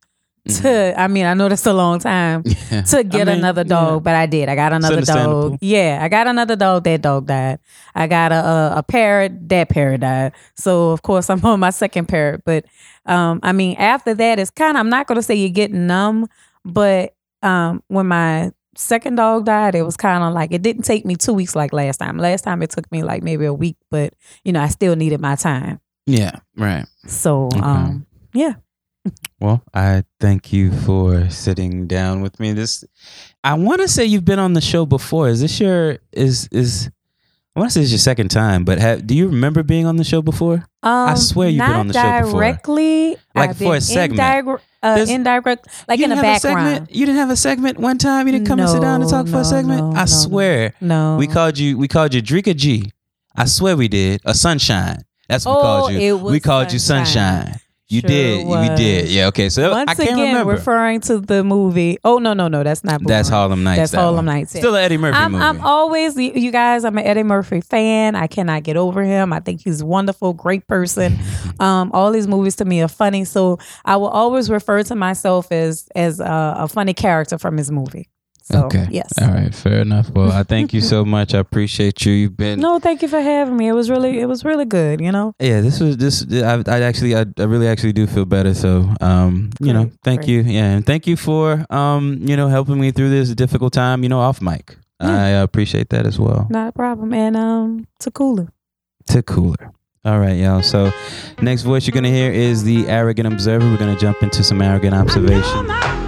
to <laughs> I mean, I know that's a long time <laughs> to get Mm-hmm. mean, another yeah. dog, but I did. I got another dog. Yeah, I got another dog. That dog died. I got a, a a parrot. That parrot died. So of course <laughs> I'm on my second parrot. But um, I mean, after that, it's kind of I'm not gonna say you get numb, but um, when my second dog died, it was kind of like it didn't take me two weeks like last time. Last time it took me like maybe a week, but you know I still needed my time. Yeah. Right. So Okay. um, yeah. Well, I thank you for sitting down with me. This, I want to say you've been on the show before. Is this your is is? I want to say it's your second time, but have, do you remember being on the show before? Um, swear you've been on the show before. directly, Like I've for a segment. indirect- uh, indirect, like in the didn't have a background. segment? You didn't have a segment one time. You didn't come and sit down and talk for a segment. no, I no, swear, No, we called you. We called you Drika G. I swear we did. A sunshine. That's what we Oh, called you. it was we called you Sunshine. You Sure did. was. We did. Yeah. Okay. So Once I can't again, remember. referring to the movie. Oh no, no, no, that's not. That's. Harlem Nights. That's that Harlem one. Nights. Still an Eddie Murphy I'm, movie. I'm always, you you guys, I'm an Eddie Murphy fan. I cannot get over him. I think he's wonderful, great person. <laughs> Um, all these movies to me are funny. So I will always refer to myself as as a, a funny character from his movie. So, okay. yes. All right. Fair enough. Well, I thank you so <laughs> much. I appreciate you. You've been. No, thank you for having me. It was really, it was really good. You know. Yeah, this was this. I, I actually, I, I really actually do feel better. So, um, you know, thank great. you. Yeah, and thank you for, um, you know, helping me through this difficult time. You know, off mic. Yeah. I appreciate that as well. Not a problem. And um, to cooler. To cooler. All right, y'all. So, next voice you're gonna hear is the arrogant observer. We're gonna jump into some arrogant I know observation.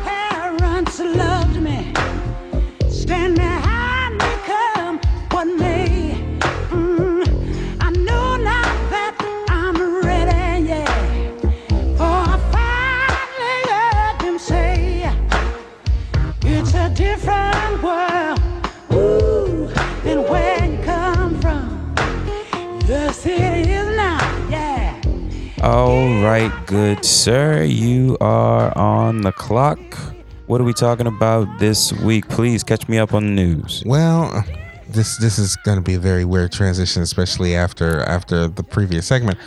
All right, good sir. You are on the clock. What are we talking about this week? Please catch me up on the news. Well, this this is going to be a very weird transition, especially after after the previous segment.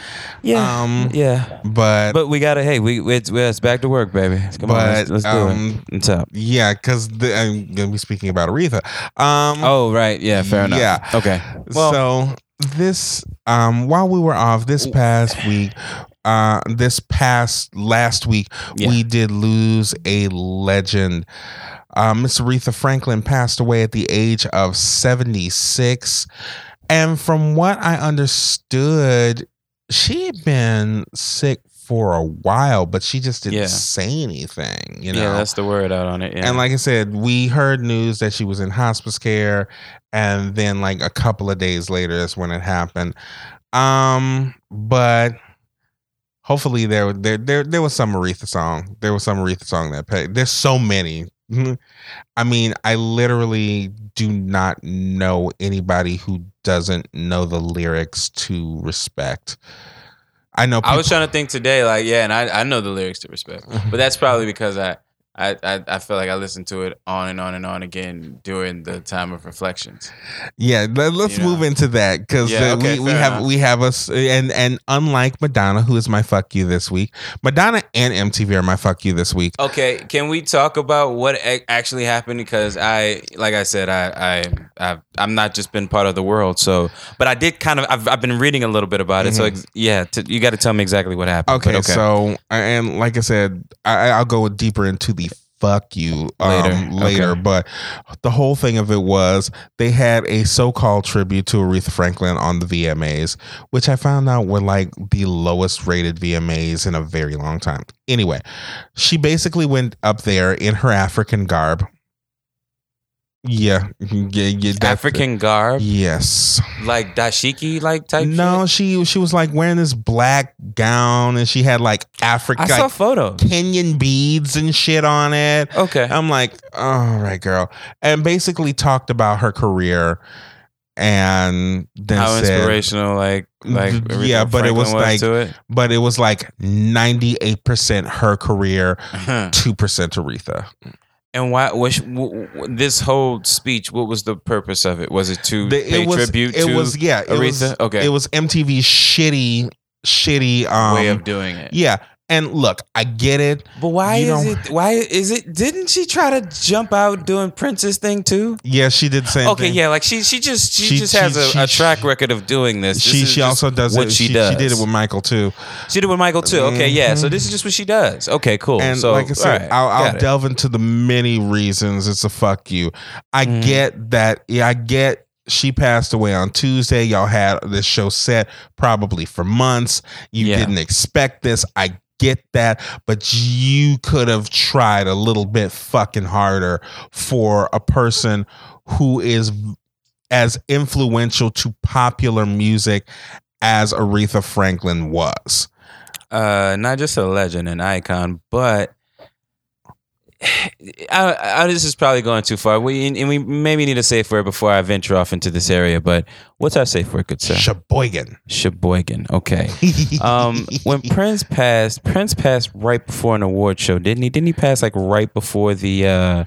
Yeah. Um, yeah. But, But we gotta. Hey, we it's, it's back to work, baby. Come on, let's, let's do um, it. What's up? yeah, because I'm going to be speaking about Aretha. Um, Oh, right. Yeah. Fair enough. yeah. Okay. Well, so this um while we were off this past week uh this past last week Yeah. we did lose a legend uh, miss aretha franklin passed away at the age of 76 and from what i understood she had been sick for a while but she just didn't Yeah. say anything you know yeah, that's the word out on it. Yeah. and like I said, we heard news that she was in hospice care, and then like a couple of days later, that's when it happened. Um, but hopefully there there there there was some Aretha song. There was some Aretha song that paid. There's so many. Mm-hmm. I mean, I literally do not know anybody who doesn't know the lyrics to respect. I know. I was trying to think today, like, yeah, and I, I know the lyrics to respect, mm-hmm. but that's probably because I, I, I, I feel like I listened to it on and on and on again during the time of reflections. Yeah, let, us You know? move into that because Yeah, okay, we, we have enough. we have us and and unlike Madonna, who is my fuck you this week, Madonna and MTV are my fuck you this week. Okay, can we talk about what actually happened? Because I, like I said, I, I, I've, I'm not just been part of the world. So, but I did kind of, I've, I've been reading a little bit about it. So, mm-hmm. ex- yeah, t- you got to tell me exactly what happened. Okay, But so and like I said, I, I'll go deeper into the fuck you um, Later, later. okay. But the whole thing of it was they had a so-called tribute to Aretha Franklin on the VMAs, which I found out were like the lowest rated VMAs in a very long time. Anyway, she basically went up there in her African garb. Yeah, yeah, yeah. African garb, Yes. like dashiki, like type. No, shit? she she was like wearing this black gown and she had like Africa I saw photos. Kenyan beads and shit on it. Okay, I'm like, all right, girl. And basically talked about her career and then how said, inspirational, like, like Mm, yeah, but it Franklin was like- it. but it was like 98% her career, <laughs> 2% Aretha. And why was w- w- this whole speech? What was the purpose of it? Was it to The- pay it was, tribute it to was, yeah, it was, Aretha? okay, it was MTV's shitty, shitty, um, way of doing it. yeah. And look, I get it. But why You is it? Why is it? Didn't she try to jump out doing Prince's thing too? Yeah, she did the same Okay, thing. yeah, like she she just she, She- just she- has a, she- a track record of doing this. This She is she also does what it. she, does. she did it with Michael too. She did it with Michael too. Okay, yeah. So this is just what she does. Okay, cool. And so like I said, right, I'll, I'll delve into the many reasons it's a fuck you. I Mhm. get that. Yeah, I get she passed away on Tuesday. Y'all had this show set probably for months. You Yeah. didn't expect this. I get that, but you could have tried a little bit fucking harder for a person who is as influential to popular music as Aretha Franklin was. uh, not just a legend, an icon, but <sighs> I, I, this is probably going too far. We and we maybe need a safe word before I venture off into this area. But what's our safe word, good sir? Sheboygan. Sheboygan. Okay. <laughs> Um, when Prince passed, Prince passed right before an award show, didn't he? Didn't he pass like right before the uh,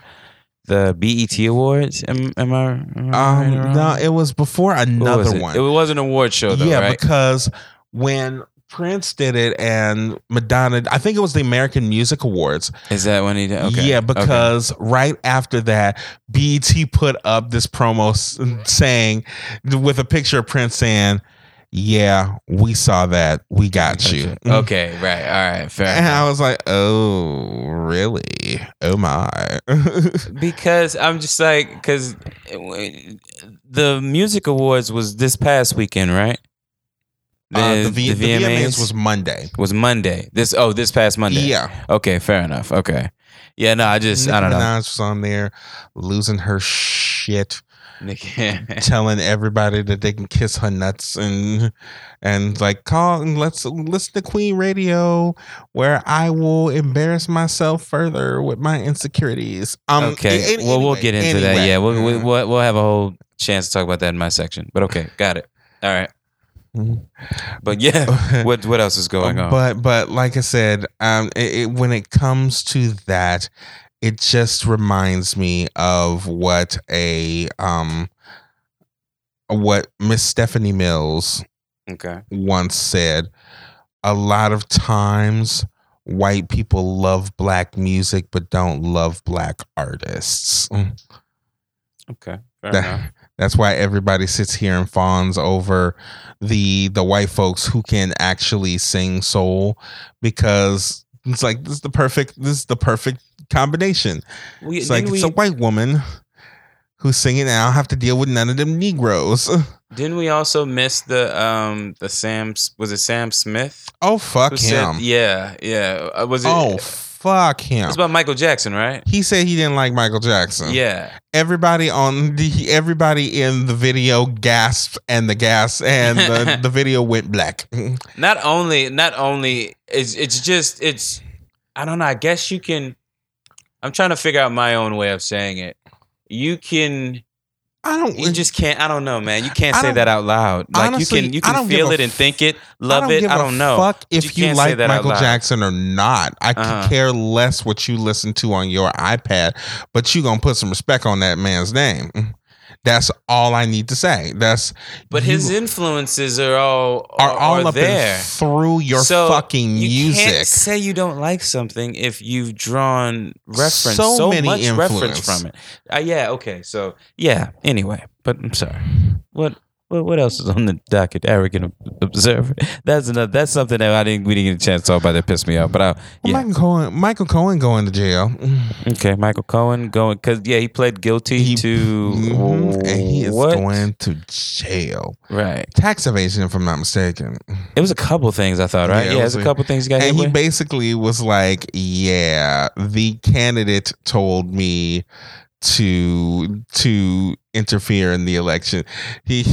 the BET Awards? Am, am I? Am I right um, no, it was before another was it? one. It was an award show, though, yeah, right? because when Prince did it and Madonna, I think it was the American Music Awards. Is that when he did? Okay. Yeah, Okay. because right after that, BET put up this promo saying, with a picture of Prince saying, "Yeah, we saw that. We got you." <laughs> Okay. Right. All right. Fair. And enough. I was like, "Oh, really? Oh my!" <laughs> because I'm just like because uh, the music awards was this past weekend, right? Uh, the, v- the VMAs was Monday. was Monday. This oh this past Monday. Yeah, Okay, fair enough. Okay. Yeah, no, I just Nicki I don't know. Minaj was on there losing her shit. <laughs> Telling everybody that they can kiss her nuts and and like call and let's listen to Queen Radio where I will embarrass myself further with my insecurities. Um, okay. a- a- well, we'll get into that. Yeah, we'll, we'll Mm. we'll we'll have a whole chance to talk about that in my section. But okay, got it. All right. Mhm. But yeah, <laughs> what what else is going on? But but like I said, um, it, it, when it comes to that, it just reminds me of what a um what Miss Stephanie Mills okay. once said a lot of times white people love black music but don't love black artists. Okay. Fair That- <laughs> That's why everybody sits here and fawns over the the white folks who can actually sing soul because it's like this is the perfect this is the perfect combination. We, It's like didn't it's a white woman who's singing and I don't have to deal with none of them Negroes. <laughs> Didn't we also miss the um the Sam was it Sam Smith? Oh fuck him. said- yeah, yeah. Uh, Was it? oh fuck him. it's about Michael Jackson, right? He said he didn't like Michael Jackson. Yeah. Everybody on the everybody in the video gasped and the gas and the, <laughs> the video went black. Not only, not only it's it's just it's. I don't know. I guess you can. I'm trying to figure out my own way of saying it. You can. I don't You just can't. I don't know, man. You can't say that out loud. Like honestly, you can. You can feel it and think it, love don't it. I don't know. Fuck if you, can't like Michael. Jackson or not. I Uh-huh. care less what you listen to on your iPad, but you gonna put some respect on that man's name. That's all I need to say. That's But his influences are all are all up there. through your So, fucking You music. can't say you don't like something if you've drawn reference So so, many much influence. reference from it. Uh, yeah. Okay. So yeah. Anyway, but I'm sorry. What what what else is on the docket? Arrogant observer. That's another. That's something that I didn't. We didn't get a chance to talk about. That pissed me off. But I, yeah. Michael Cohen, Michael Cohen going to jail. Okay. Michael Cohen going because yeah he pled guilty He- to Mhm, and he is what? going to jail. right. Tax evasion, if I'm not mistaken. It was a couple things I thought. Right. Yeah, Yeah. it was a couple things you got hit and he with. basically was like, "Yeah, the candidate told me to to interfere in the election." He,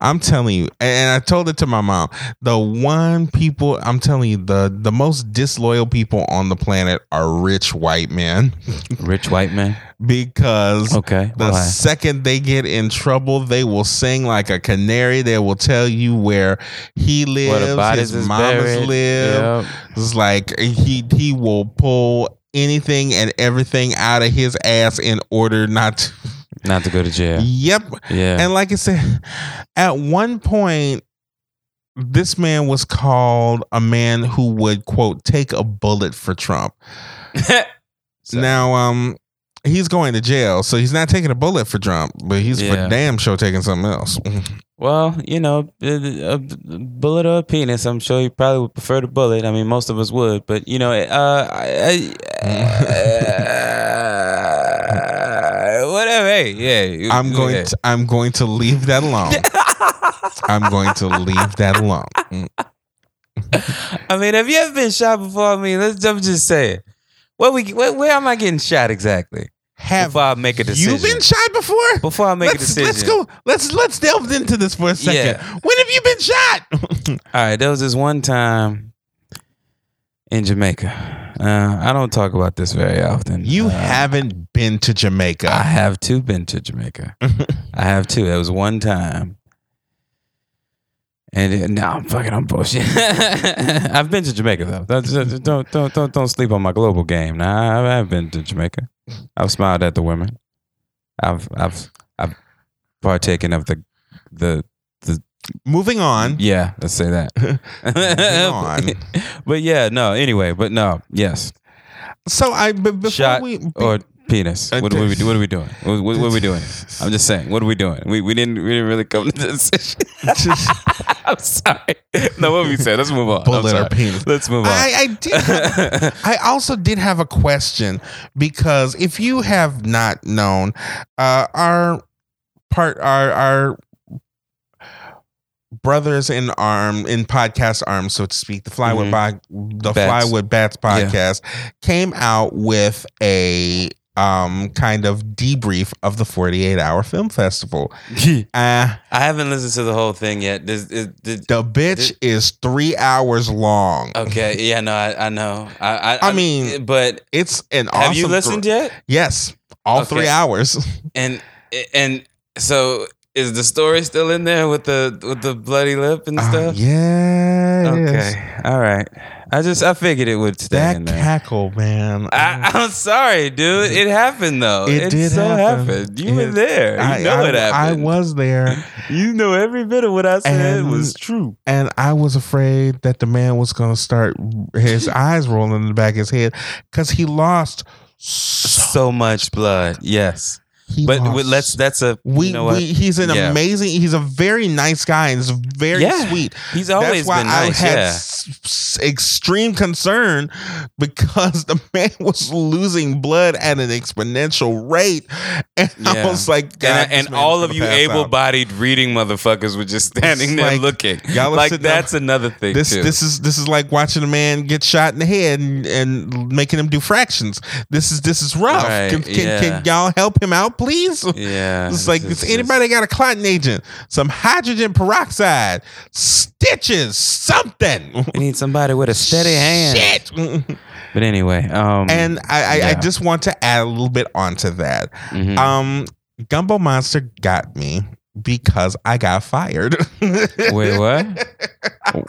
I'm telling you, and I told it to my mom. The one people I'm telling you, the the most disloyal people on the planet are rich white men <laughs> Rich white man. because. Okay. The why? second they get in trouble, they will sing like a canary. They will tell you where he lives, bodies his is mamas buried. live. Yep. It's like he he will pull anything and everything out of his ass in order not to. <laughs> Not to go to jail. Yep. Yeah. And like I said, at one point, this man was called a man who would quote take a bullet for Trump. <laughs> Now, um, he's going to jail, so he's not taking a bullet for Trump, but he's Yeah. for damn sure taking something else. <laughs> well, you know, a, bullet or a penis. I'm sure you probably would prefer the bullet. I mean, most of us would, but you know, uh, I, I, uh, <laughs> whatever. Hey, yeah. I'm going yeah. to I'm going to leave that alone. <laughs> I'm going to leave that alone. Mm. I mean, have you ever been shot before? I mean, let's I'm just saying. Where we where, where am I getting shot exactly? Have before I make a decision. you been shot before? Before I make a let's, decision. let's go. Let's let's delve into this for a second. Yeah. When have you been shot? <laughs> All right, there was this one time in Jamaica. Uh, I don't talk about this very often. you Uh, haven't been to Jamaica. I have too been to Jamaica. <laughs> I have too. There was one time. And it, no, I'm fucking I'm bullshit. <laughs> I've been to Jamaica though. Don't, don't don't don't don't sleep on my global game. Nah, I have been to Jamaica. I've smiled at the women. I've I've I've partaken of the the the Moving on. yeah. Let's say that. Moving <laughs> on. but yeah, no. Anyway, but no. Yes, So I but before shot we or penis. Uh, What are we? What are we doing? What, what, what are we doing? I'm just saying. What are we doing? We we didn't we didn't really come to this decision. <laughs> I'm sorry. No, what we said. Let's move on. Bullet or penis. Let's move on. I, I did. Have, <laughs> I also did have a question because if you have not known, uh, our part, our our brothers in arm in podcast arms, so to speak, the Flywood Mhm. Bo- the Bats. Flywood Bats Yeah. podcast came out with a um kind of debrief of the 48 hour film festival. Uh <laughs> I haven't listened to the whole thing yet. Does, is, did, the bitch is three hours long. okay, <laughs> yeah, no, I, I know. I, I, I mean, but It's an have you listened gr- yet? Yes, all Okay. three hours. <laughs> And and so is the story still in there with the with the bloody lip and Uh, stuff? yeah. Okay, all right. I just I figured it would stay That in there. cackle, man. I, <laughs> I'm sorry, dude. It happened though. It It, did so happen. happened. You were there. You I, know I, it happened. I was there, <laughs> You know every bit of what I said And- was true. and I was afraid that the man was going to start his <laughs> eyes rolling in the back of his head because he lost so. So much blood. Yes, He but lost let's. That's a. We, you know we he's an Yeah. amazing he's a very nice guy and he's very Yeah. sweet He's always That's why been nice. I had yeah. s- extreme concern because <laughs> the man was losing blood at an exponential rate, and I was like, God, and, and all of you able-bodied reading motherfuckers were just standing It's there like, looking. y'all Like that's another thing This too. this is this is like watching a man get shot in the head and, and making him do fractions. This is this is rough. Right, can, can, can y'all help him out, please? yeah, It's like, it's anybody got a clotting agent? Some hydrogen peroxide, stitches, something. We need somebody with a steady hand. Shit. But anyway, um, And I, I, I just want to add a little bit onto that. mhm. Um, Gumbo Monster got me because I got fired. <laughs> Wait, what?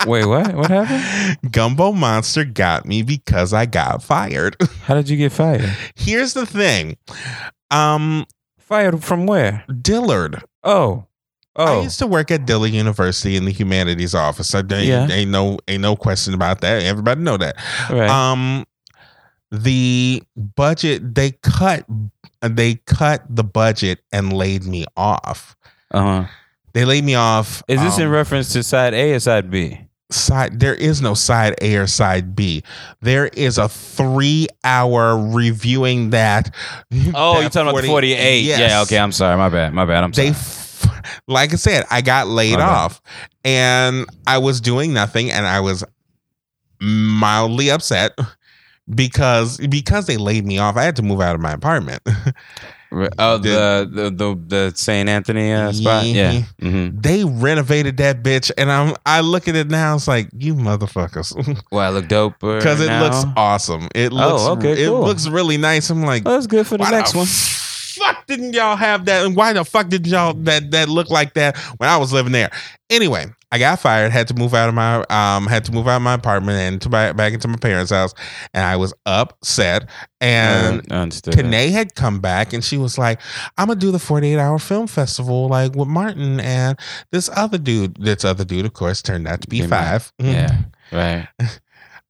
Wait, what? What happened? Gumbo Monster got me because I got fired. How did you get fired? Here's the thing. Um, Fired from where? Dillard. Oh, Oh. I used to work at Dillard University in the humanities office. So there Yeah. ain't no ain't no question about that. Everybody know that. right. Um, the budget they cut they cut the budget and laid me off. uh huh. They laid me off. Is this in um, reference to side A or side B? Side? There is no side A or side B. There is a three hour reviewing that. <laughs> Oh, that you're talking about the 48. Yes. Yeah, okay. I'm sorry. My bad. My bad. I'm they sorry. f- like i said i got laid My bad. off and i was doing nothing and i was mildly upset <laughs> because because they laid me off i had to move out of my apartment <laughs> oh, the, the the the Saint Anthony uh, spot. Yeah. hmm they renovated that bitch and i'm i look at it now it's like you motherfuckers Well, I look dope because <laughs> it looks awesome it looks Oh, okay, it cool. looks really nice i'm like Well, that's good for the why next the one. Didn't y'all have that? And why the fuck did y'all that that look like that when I was living there? Anyway, I got fired. Had to move out of my um had to move out of my apartment and to my, back into my parents' house, and I was upset. And understood. Kanae had come back and she was like, I'm gonna do the 48 hour film festival like with Martin and this other dude. This other dude, of course, turned out to be Give me- five. Yeah. <laughs> Right.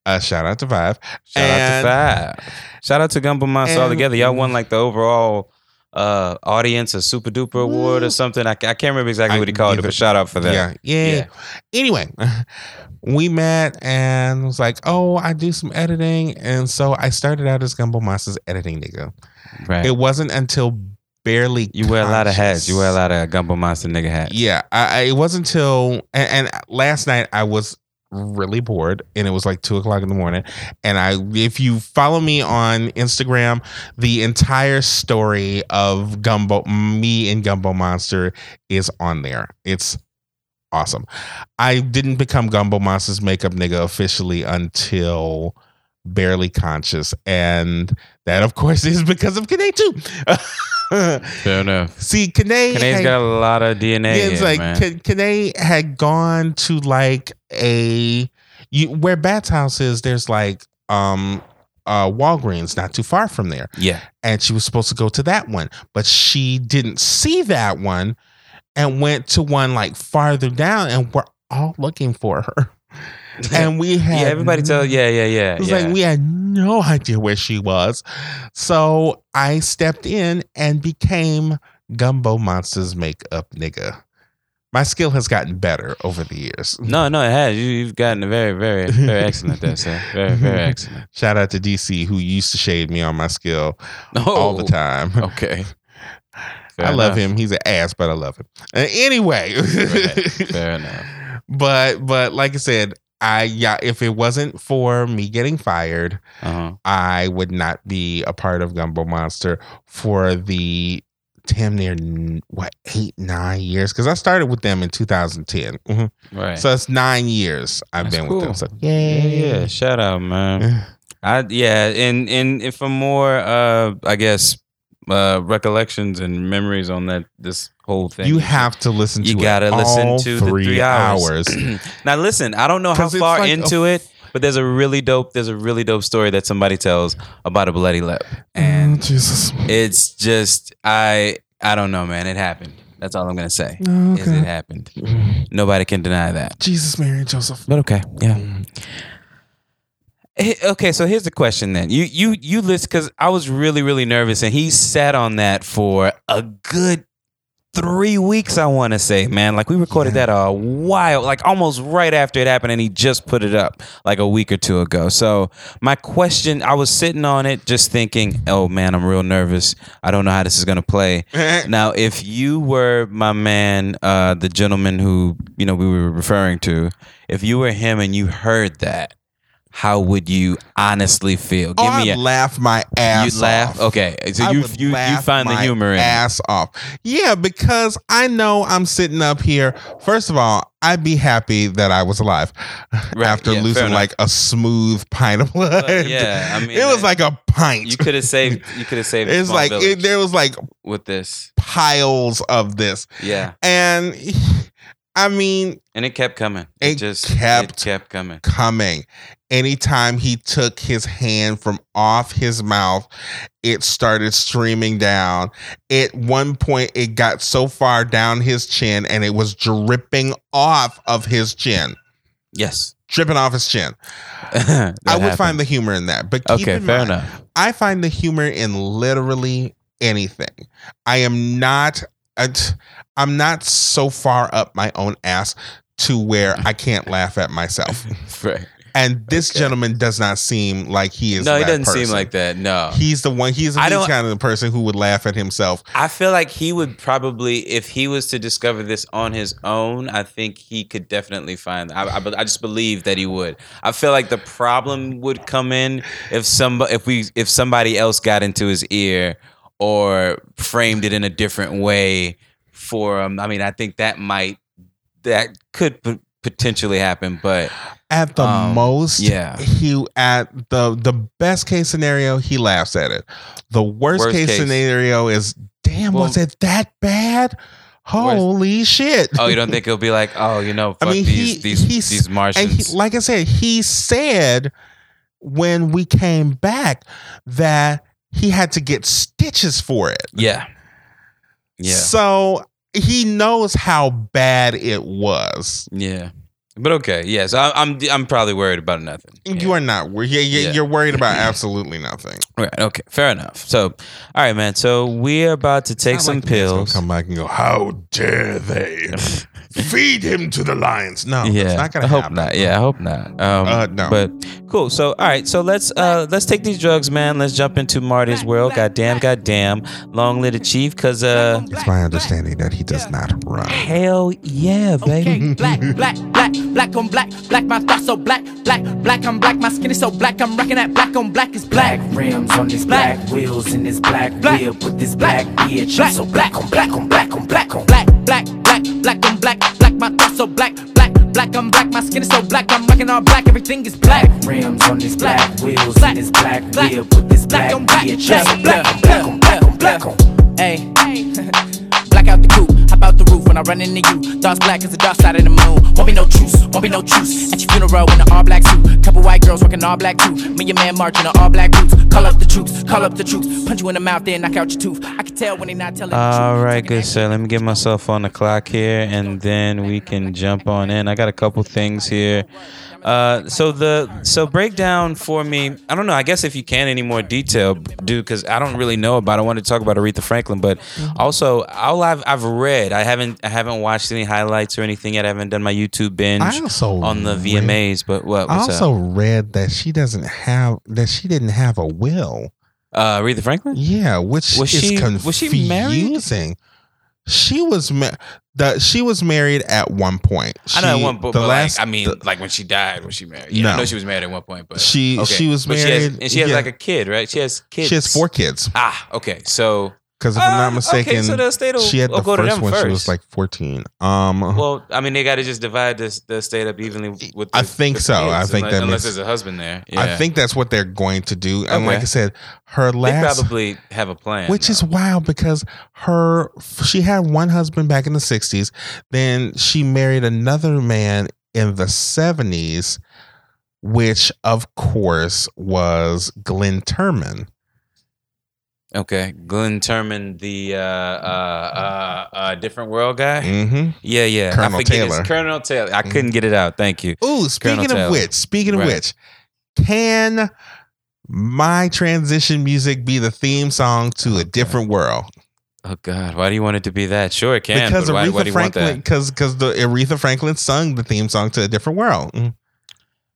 Uh, shout out to five. Shout And- out to Five. Shout out to Gumbo Monster all together. Y'all won like the overall uh audience a super duper award or something. I, I can't remember exactly what he called it, but shout out for that. Yeah, yeah. Yeah. Anyway, <laughs> we met and was like, "Oh, I do some editing," and so I started out as Gumbo Monster's editing nigga. Right. It wasn't until barely you wear a lot of hats. You wear a lot of Gumbo Monster nigga hats. Yeah, I, I, it wasn't until and, and last night I was really bored and it was like two o'clock in the morning. And I if you follow me on Instagram, the entire story of Gumbo me and Gumbo Monster is on there. It's awesome. I didn't become Gumbo Monster's makeup nigga officially until barely conscious. And that of course is because of Kane too. <laughs> <laughs> Fair enough. See, Kane Kanae's had- got a lot of DNA. yeah, it's here, like man. Ka- Kane had gone to like a you where Bat's house is. There's like um uh Walgreens not too far from there, yeah. and she was supposed to go to that one, but she didn't see that one, and went to one like farther down, and we're all looking for her, and we had yeah, everybody tell yeah, yeah, yeah. it was yeah. like we had no idea where she was. So I stepped in and became Gumbo Monster's makeup nigga. My skill has gotten better over the years. No, no, it has. You, you've gotten very, very, very excellent there, sir. Very, very <laughs> excellent. Shout out to DC who used to shade me on my skill Oh, all the time. Okay. <laughs> Fair I love him. He's an ass, but I love him. Uh, anyway. Fair enough. <laughs> but but like I said, I yeah, if it wasn't for me getting fired, Uh-huh. I would not be a part of Gumbo Monster for the damn near what eight nine years because I started with them in 2010. Mhm. Right. So it's nine years I've That's been with them. So yeah, yeah. Shout out, man. I yeah, and and if for more uh I guess uh recollections and memories on that this whole thing. You have to listen to you it gotta listen to the three three hours. hours. <clears throat> now listen, I don't know how far like into f- it, but there's a really dope there's a really dope story that somebody tells about a bloody lip. Oh, And Jesus. it's just I I don't know, man. It happened. That's all I'm gonna say. Oh, Is it happened. Nobody can deny that. Jesus, Mary, and Joseph. But okay, yeah. Eh, Okay, so here's the question then. You you you list because I was really really nervous, and he sat on that for a good three weeks. I want to say, man, like we recorded that a while, like almost right after it happened, and he just put it up like a week or two ago. So my question, I was sitting on it, just thinking, oh man, I'm real nervous. I don't know how this is gonna play. <laughs> Now, if you were my man, uh, the gentleman who you know we were referring to, if you were him and you heard that, how would you honestly feel? Oh, Give me I'd a. laugh my ass You laugh. off. Okay, so I you you you find the humor in it. ass off. Yeah, because I know I'm sitting up here. First of all, I'd be happy that I was alive Right, after yeah, losing like a smooth pint of blood. Well, yeah, I <laughs> mean, it was that- like a pint. You could have saved. You could have saved. it's like it, there was like with this. piles of this, Yeah, and <sighs> I mean, and it kept coming. It, It just kept it kept coming. coming. Anytime he took his hand from off his mouth, it started streaming down. At one point, it got so far down his chin and it was dripping off of his chin. Yes, Dripping off his chin. <laughs> I would happened. find the humor in that. But keep Okay, fair mind, enough. I find the humor in literally anything. I am not I'm not so far up my own ass to where I can't laugh at myself. <laughs> Right. And this Okay. gentleman does not seem like he is. No, he doesn't seem like that. No, He's the one. He's, I he's kind of the person who would laugh at himself. I feel like he would probably, if he was to discover this on his own, I think he could definitely find. I, I, I just believe that he would. I feel like the problem would come in if somebody, if we, if somebody else got into his ear or framed it in a different way for him. I mean, I think that might, that could potentially happen. But At the Um, most, yeah. He at the the best case scenario, he laughs at it. The worst, Worst case, case. scenario is, damn, Well- was it that bad? Holy shit! oh, you don't think he'll be like, <laughs> oh, you know, fuck I mean, these he- these he's- these and Martians. he, like I said, he said when we came back that he had to get stitches for it. yeah, yeah. So he knows how bad it was. Yeah, but okay. yes, I, I'm I'm probably worried about nothing. You are not worried. Yeah, yeah, Yeah. You're worried about <laughs> absolutely nothing. right. Okay, fair enough. So, all right, man. So we're about to take some like the man's gonna pills. Come back and go. How dare they? <laughs> feed him to the lions. No, yeah, it's not gonna I hope happen. not. Yeah, I hope not. Um, Uh, no. But cool. So all right. So let's uh let's take these drugs, man. Let's jump into Marty's world. Goddamn, goddamn. Long live the chief, cause uh, It's my understanding that he does not run. hell yeah, baby. Okay, black, black, black, black on black, black, my thoughts so black, black, black, I'm black, my skin is so black, I'm rocking that black on black is black. Black rims on this Black. black, wheels in this black, Black. whip with this black, bitch. Black. I'm so black on black on black on black on Black, black, black, black on black, black, my thoughts so black, black, black, I'm black, my skin is so black, I'm rocking all black, everything is black. rims on this black, wheels Black. this black, Black. whip with this Black black, on black. bitch. Black. I'm so black on black on black on black on. Hey, <laughs> black out the coop, hop out the roof when I run into you. Thoughts black as the dark side of the moon. Won't be no truce, won't be no truce. At your funeral in an all black suit. Couple white girls working all black too. Me and man marching in all black boots. Call up the troops, call up the troops. Punch you in the mouth, then knock out your tooth. I can tell when they not telling. All right, good sir. Let me get myself on the clock here, and then we can jump on in. I got a couple things here. Uh, so the so break down for me. I don't know. I guess if you can any more detail, dude, because I don't really know about. I want to talk about Aretha Franklin, but also all I've I've read. I haven't I haven't watched any highlights or anything yet. I haven't done my YouTube binge I also on the read- VMAs. But what? I also up? read that she doesn't have that she didn't have a will. Uh, Aretha Franklin. Yeah, which Was is she- confusing. was she married? She was ma- the she was married at one point. I know at one point, the but last, like I mean, the- like when she died, when she married? Yeah, I know she was married at one point, but She- she was But she has- married- and she has yeah. like a kid, right? She has kids. she has four kids. Ah, okay. So Because if I'm Ah, not okay, mistaken, so the estate will- she had the go to first them one. She was like 14. Um, Well, I mean, they got to just divide this the state up evenly with. The, I think the so. I kids, think unless, that unless makes- there's a husband there. Yeah. I think that's what they're going to do. And like I said, her they last probably have a plan, which is wild because her she had one husband back in the 60s then she married another man in the 70s which of course was glynn turman okay. Glynn Turman, the uh, uh, uh, uh, different world guy. hmm Yeah, yeah. I Colonel forget his- Taylor. Colonel Taylor. I couldn't get it out. Thank you. Ooh, speaking Taylor. of which, speaking of Right. which, can my transition music be the theme song to a different world? Oh God, why do you want it to be that? Sure, it can. because but why, Aretha why do you want Franklin, that? because because the Aretha Franklin sung the theme song to a different world. Mm.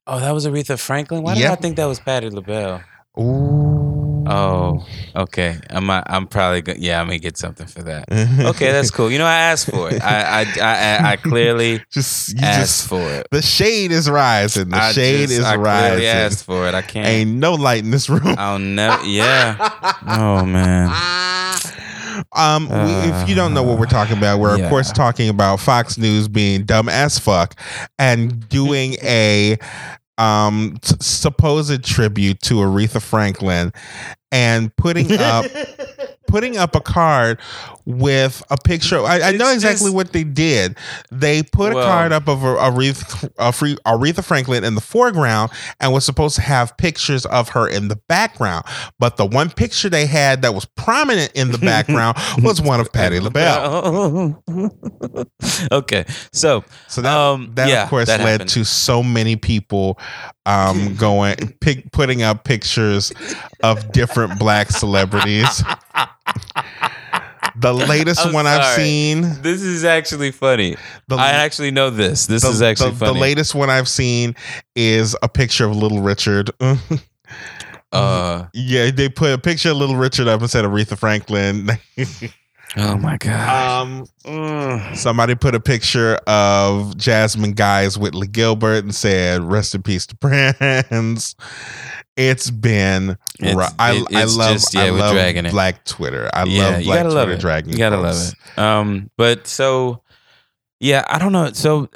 Oh, that was Aretha Franklin. Why did I think that was Patti LaBelle? Ooh. Oh, okay. I'm I'm probably go- yeah. I'm gonna get something for that. <laughs> Okay, that's cool. You know, I asked for it. I I I, I, I clearly <laughs> just you asked just for it. the shade is rising. The I shade just- is I rising. clearly asked for it. I can't. Ain't no light in this room. I'll never. Yeah. Oh man. <laughs> Um, we, if you don't know what we're talking about, we're Yeah. of course talking about Fox News being dumb as fuck and doing a um t- supposed tribute to Aretha Franklin and putting up <laughs> putting up a card with a picture. I, I know exactly what they did. They put Well- a card up of Aretha, Aretha Franklin in the foreground and was supposed to have pictures of her in the background. But the one picture they had that was prominent in the background <laughs> was one of Patti LaBelle. <laughs> okay, so So that, Um, that yeah, of course that led happened. to so many people um, <laughs> going pick, putting up pictures of different black celebrities. The latest one I've sorry. seen, this is actually funny. the, I actually know this. This the, is actually the, funny. the latest one I've seen is a picture of Little Richard. <laughs> uh, yeah, they put a picture of Little Richard up instead of Aretha Franklin. <laughs> oh my god. um, mm, somebody put a picture of Jasmine Guys with Lee Gilbert and said, "Rest in peace to Prince." It's been. It's- I, it- I it's love. just- yeah, I love dragging. Black Twitter. I yeah, love you Black gotta Twitter love it. dragging. You gotta posts. love it. Um, but so, yeah, I don't know. So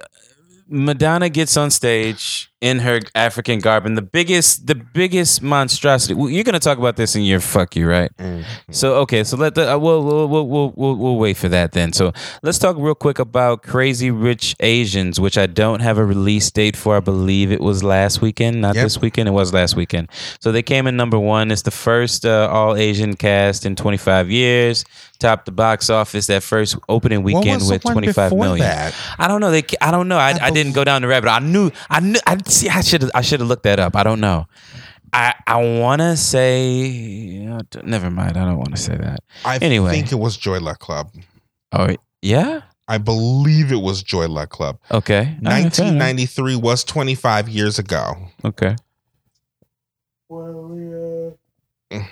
Madonna gets on stage in her African garb, and the biggest, the biggest monstrosity. well, You're gonna talk about this in your fuck you, right? Mhm. So okay, so let the uh, we'll, we'll we'll we'll we'll we'll wait for that then. So let's talk real quick about Crazy Rich Asians, which I don't have a release date for. I believe it was last weekend, not Yep. this weekend. It was last weekend. So they came in number one. It's the first uh, all Asian cast in 25 years. Topped the box office that first opening weekend with one 25 before million. that? I don't know. They I don't know. I, I, didn't go down the rabbit. I knew. I knew. I see. I should. I should have looked that up. I don't know. I I want to say. Never mind. I don't want to say that. I Anyway. think it was Joy Luck Club. Oh yeah. I believe it was Joy Luck Club. Okay. All right, fair enough. 1993 was 25 years ago. Okay. Mm.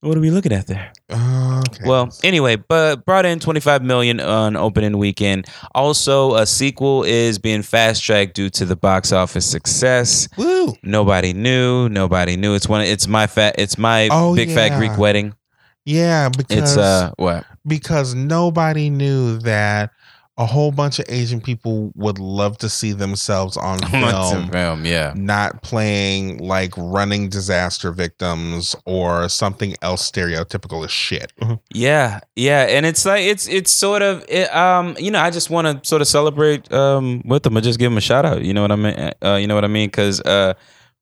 What are we looking at there? Okay. Well, anyway, but brought in 25 million on opening weekend. Also, a sequel is being fast tracked due to the box office success. woo. Nobody knew. Nobody knew. It's one. It's my fat. It's my Oh, big fat. Greek wedding. Yeah, because It's uh what? because nobody knew that a whole bunch of Asian people would love to see themselves on <laughs> film. film. Yeah. Not playing like running disaster victims or something else stereotypical as shit. Yeah, yeah, and it's like it's it's sort of it, um you know I just want to sort of celebrate um with them and just give them a shout out. You know what I mean? Uh, you know what I mean? Because uh, w-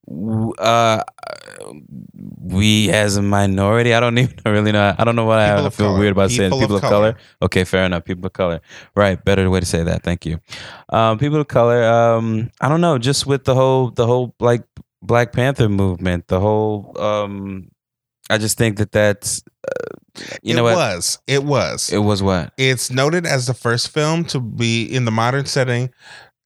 uh, we as a minority, I don't <laughs> even really know. I don't know what I People of feel color. weird about saying People of people of color. color. Okay, fair enough. People of color, right? Better way to say that. Thank you. Um, people of color. Um, I don't know. Just with the whole the whole like Black Panther movement, the whole um. I just think that that's, uh, you it know what? was. It was. It was what? It's noted as the first film to be in the modern setting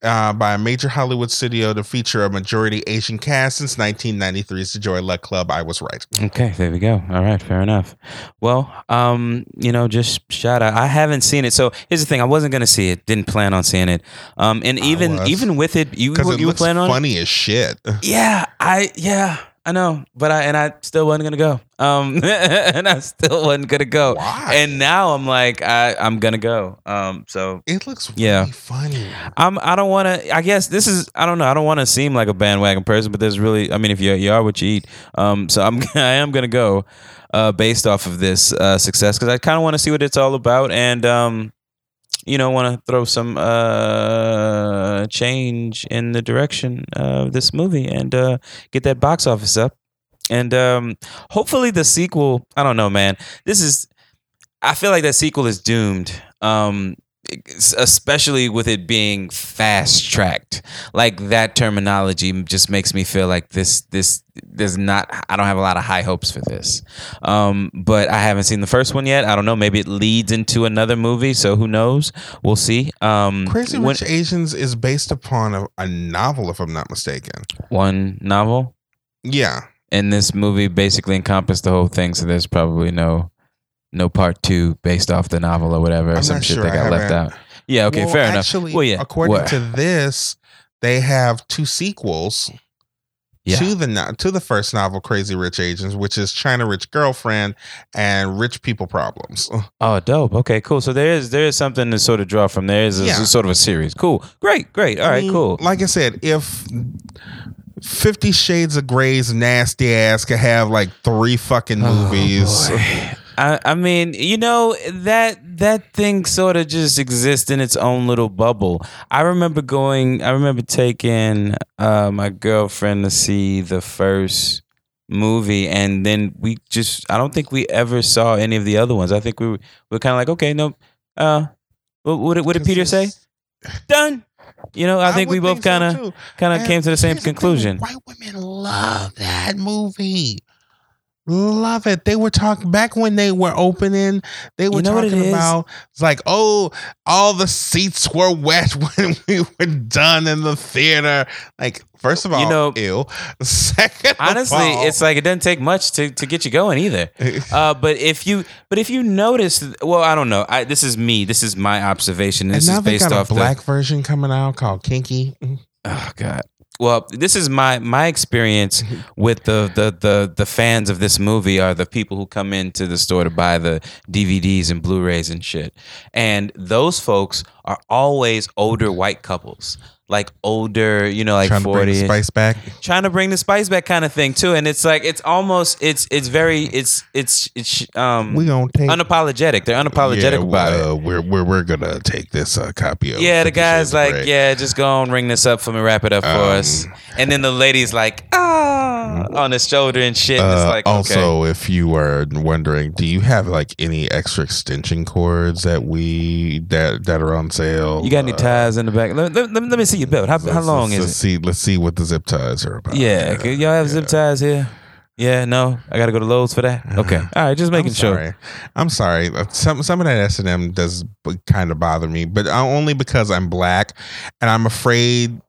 uh, by a major Hollywood studio to feature a majority Asian cast since 1993's The Joy Luck Club. I was right. Okay, there we go. All right, fair enough. Well, um, you know, just shout out. I haven't seen it, so here's the thing: I wasn't gonna see it. Didn't plan on seeing it. Um, and even even with it, you were, it you were looks planning on funny as shit. Yeah, I yeah, I know, but I and I still wasn't gonna go. Um, <laughs> and I still wasn't gonna go. Why? And now I'm like, I I'm gonna go. Um, so It looks really Yeah. funny. I'm I don't want to. I guess this is I don't know. I don't want to seem like a bandwagon person, but there's really. I mean, if you you are what you eat. Um, so I'm <laughs> I am gonna go, uh, based off of this uh success because I kind of want to see what it's all about and um, you know, want to throw some uh change in the direction of this movie and uh get that box office up and um hopefully the sequel. I don't know, man. This is. I feel like that sequel is doomed. Um, especially with it being fast tracked like that terminology just makes me feel like this this there's not i don't have a lot of high hopes for this. Um but i haven't seen the first one yet. I don't know. Maybe it leads into another movie so who knows? We'll see. Um Crazy when- Rich Asians is based upon a, a novel, if I'm not mistaken. one novel? Yeah. and this movie basically encompassed the whole thing so there's probably no no part two based off the novel or whatever or some shit sure. that got left out yeah okay Well, fair actually, enough well yeah According what? to this, they have two sequels yeah to the no- to the first novel, Crazy Rich Asians, which is China Rich Girlfriend and Rich People Problems. <laughs> Oh, dope. Okay, cool. So there is there is something to sort of draw from. There is a, Yeah. sort of a series. Cool. Great. Great. All I right. mean, cool. Like I said, if Fifty Shades of Grey's nasty ass could have like three fucking oh, movies. Oh. <laughs> <laughs> I, I mean, you know that that thing sort of just exists in its own little bubble. I remember going. I remember taking uh, my girlfriend to see the first movie, and then we just. I don't think we ever saw any of the other ones. I think we were, we were kind of like, okay, no. Uh, what, what, did- what did Peter say? <laughs> Done. You know, I think we both kind of kind of came to the same conclusion. white women love that movie. Love it. They were talking back when they were opening. They were You know what it talking about it's like, oh, all the seats were wet <laughs> when we were done in the theater. Like, first of all, You know- ew. <laughs> Second, Honestly, all- it's like it doesn't take much to, to get you going either. <laughs> Uh, but if you but if you notice, well, I don't know. I, this is me. This is my observation. and This now is based got a off black the. Black version coming out called Kinky. Oh God. Well, this is my my experience <laughs> with the, the the the fans of this movie are the people who come into the store to buy the DVDs and Blu-rays and shit. And those folks are always older white couples. Like older, you know, like Trying to bring forty. the spice back. trying to bring the spice back kind of thing too and it's like it's almost it's it's very it's it's it's um We gonna take unapologetic they're unapologetic yeah, about it uh, We're we're we're gonna take this uh, copy of. yeah the guy's Shades like Grey. yeah just go and ring this up for me wrap it up for Um, us and then the lady's like ah on his shoulder and shit and it's Uh, like okay. also, if you are wondering, do you have like any extra extension cords that we that that are on sale? you got any Uh, ties in the back let, let, let, let me see your belt how, how long is let's it see. Let's see what the zip ties are about. yeah, can y'all have zip ties here Yeah, no, I got to go to Lowe's for that. Okay, all right, just making I'm sure. I'm sorry. Uh, Some some of that S and M does kind of bother me, but uh, only because I'm black and I'm afraid.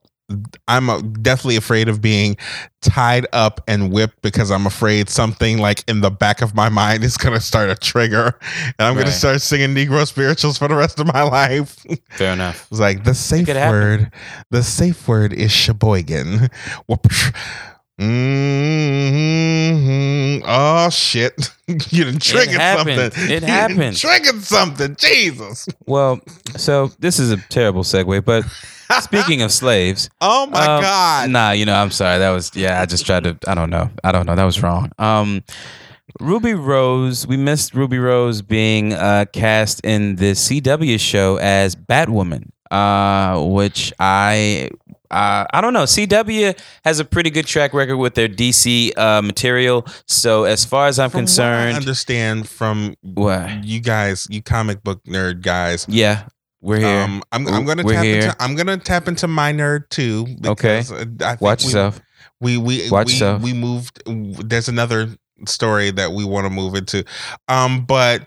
I'm uh, definitely afraid of being tied up and whipped because I'm afraid something like in the back of my mind is going to start a trigger, and I'm going to start singing Negro spirituals for the rest of my <laughs> life. Fair enough. It's like the safe could happen. word. The safe word is Sheboygan. Whoop. Mhm. Oh shit! <laughs> you done triggered happened. something. It <laughs> You happened. Triggered something. Jesus. Well, so this is a terrible segue, but <laughs> speaking of slaves, Oh my um, god. Nah, you know, I'm sorry. That was yeah. I just tried to. I don't know. I don't know. That was wrong. Um, Ruby Rose. We missed Ruby Rose being uh, cast in the CW show as Batwoman, uh, which I. Uh, I don't know. CW has a pretty good track record with their DC uh, material. So as far as I'm From what I concerned, understand from what? you guys, you comic book nerd guys. Yeah, we're here. Um, I'm, I'm gonna We're tap here. into I'm gonna tap into my nerd too. Okay. because, uh, I think Watch we- yourself. We we Watch we, yourself. we moved. There's another story that we want to move into, um, but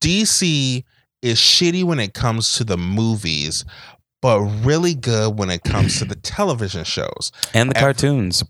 DC is shitty when it comes to the movies, but really good when it comes to the <clears throat> television shows. And the ev- cartoons.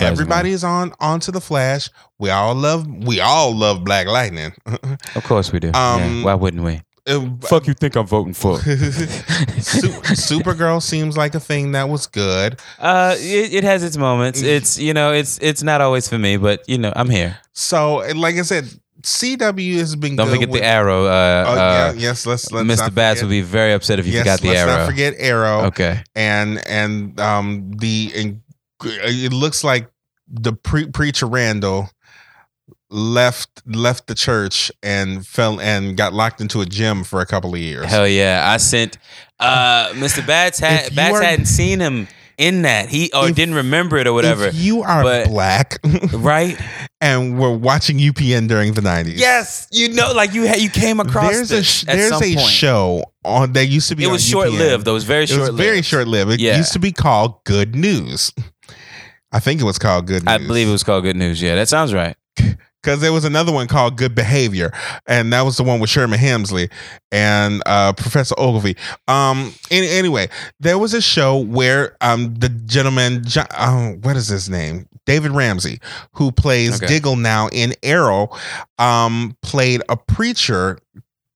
is on onto the Flash. We all love we all love Black Lightning. <laughs> Of course we do. Um, yeah, why wouldn't we? Uh, Fuck you think I'm voting for? <laughs> Supergirl seems like a thing that was good. Uh, it, it has its moments. It's you know, it's it's not always for me, but you know, I'm here. So, like I said, CW has been Don't forget with- the arrow. Uh, Oh, yeah, uh, yes, let's let's Mr. Bats would be very upset if you yes, forgot the let's arrow. not forget Arrow. Okay. and and um the and it looks like the pre- preacher Randall left left the church and fell and got locked into a gym for a couple of years. Hell yeah! I sent uh, Mr. Bats had Bats hadn't seen him in that he or If- didn't remember it or whatever. If you are but- black <laughs> right? and we're watching UPN during the nineties, Yes, you know, like you had you came across there's a sh- there's a point. show on that used to be. It was short lived. though. It was very It short was lived. very short lived. It Yeah. used to be called Good News. I think it was called Good News. I believe it was called Good News. Yeah, that sounds right. Because there was another one called Good Behavior, and that was the one with Sherman Hemsley and uh, Professor Oglevee. Um, any, anyway, there was a show where um the gentleman, um, what is his name, David Ramsey, who plays Okay. Diggle now in Arrow, um, played a preacher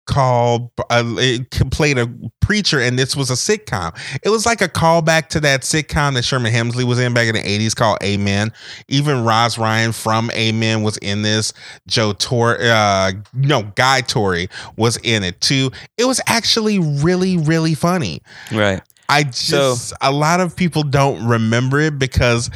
called uh, it played a preacher and this was a sitcom it was like a callback to that sitcom that sherman hemsley was in back in the 80s called amen even Roz Ryan from Amen was in this. Joe Tor, uh, no, Guy Torry was in it too. It was actually really, really funny. Right. I just a lot of people don't remember it because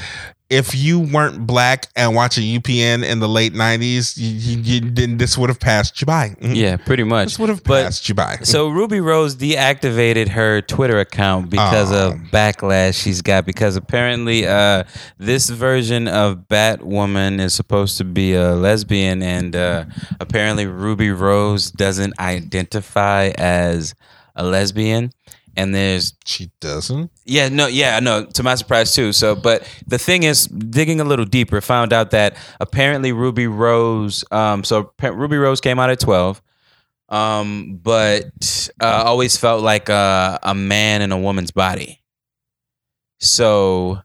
if you weren't black and watching UPN in the late '90s, you, you, you then this would have passed you by. Mhm. Yeah, pretty much. this would have But- passed you by. So Ruby Rose deactivated her Twitter account because Aw. of backlash she's got because apparently uh, this version of Batwoman is supposed to be a lesbian and uh, apparently Ruby Rose doesn't identify as a lesbian and there's she doesn't. yeah, no, yeah, no, to my surprise too. So, but the thing is, digging a little deeper, found out that apparently Ruby Rose, um, so Ruby Rose came out at 12, um, but uh, always felt like a, a man in a woman's body. So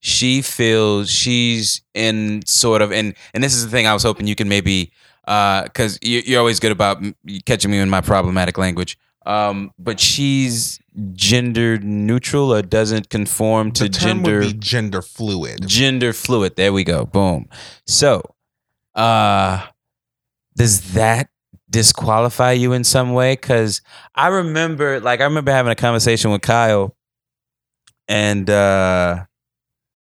she feels she's in sort of, and, and this is the thing I was hoping you can maybe, uh because you, you're always good about catching me in my problematic language. Um, but she's gender neutral or doesn't conform to the term gender would be gender fluid. gender fluid. There we go. Boom. So, uh, does that disqualify you in some way? Because I remember, like, I remember having a conversation with Kyle, and uh,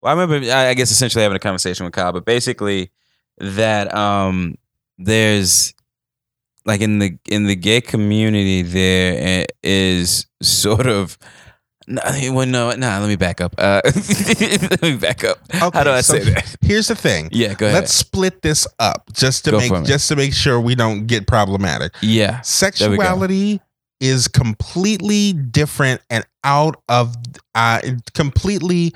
well, I remember, I I guess, essentially having a conversation with Kyle, but basically that um, there's like in the in the gay community there is sort of no, well, no, no. Let me back up. Uh, <laughs> let me back up. How do I so say that? Here's the thing. Yeah, go ahead. Let's split this up just to Go make just to make sure we don't get problematic. yeah. Sexuality is completely different and out of uh completely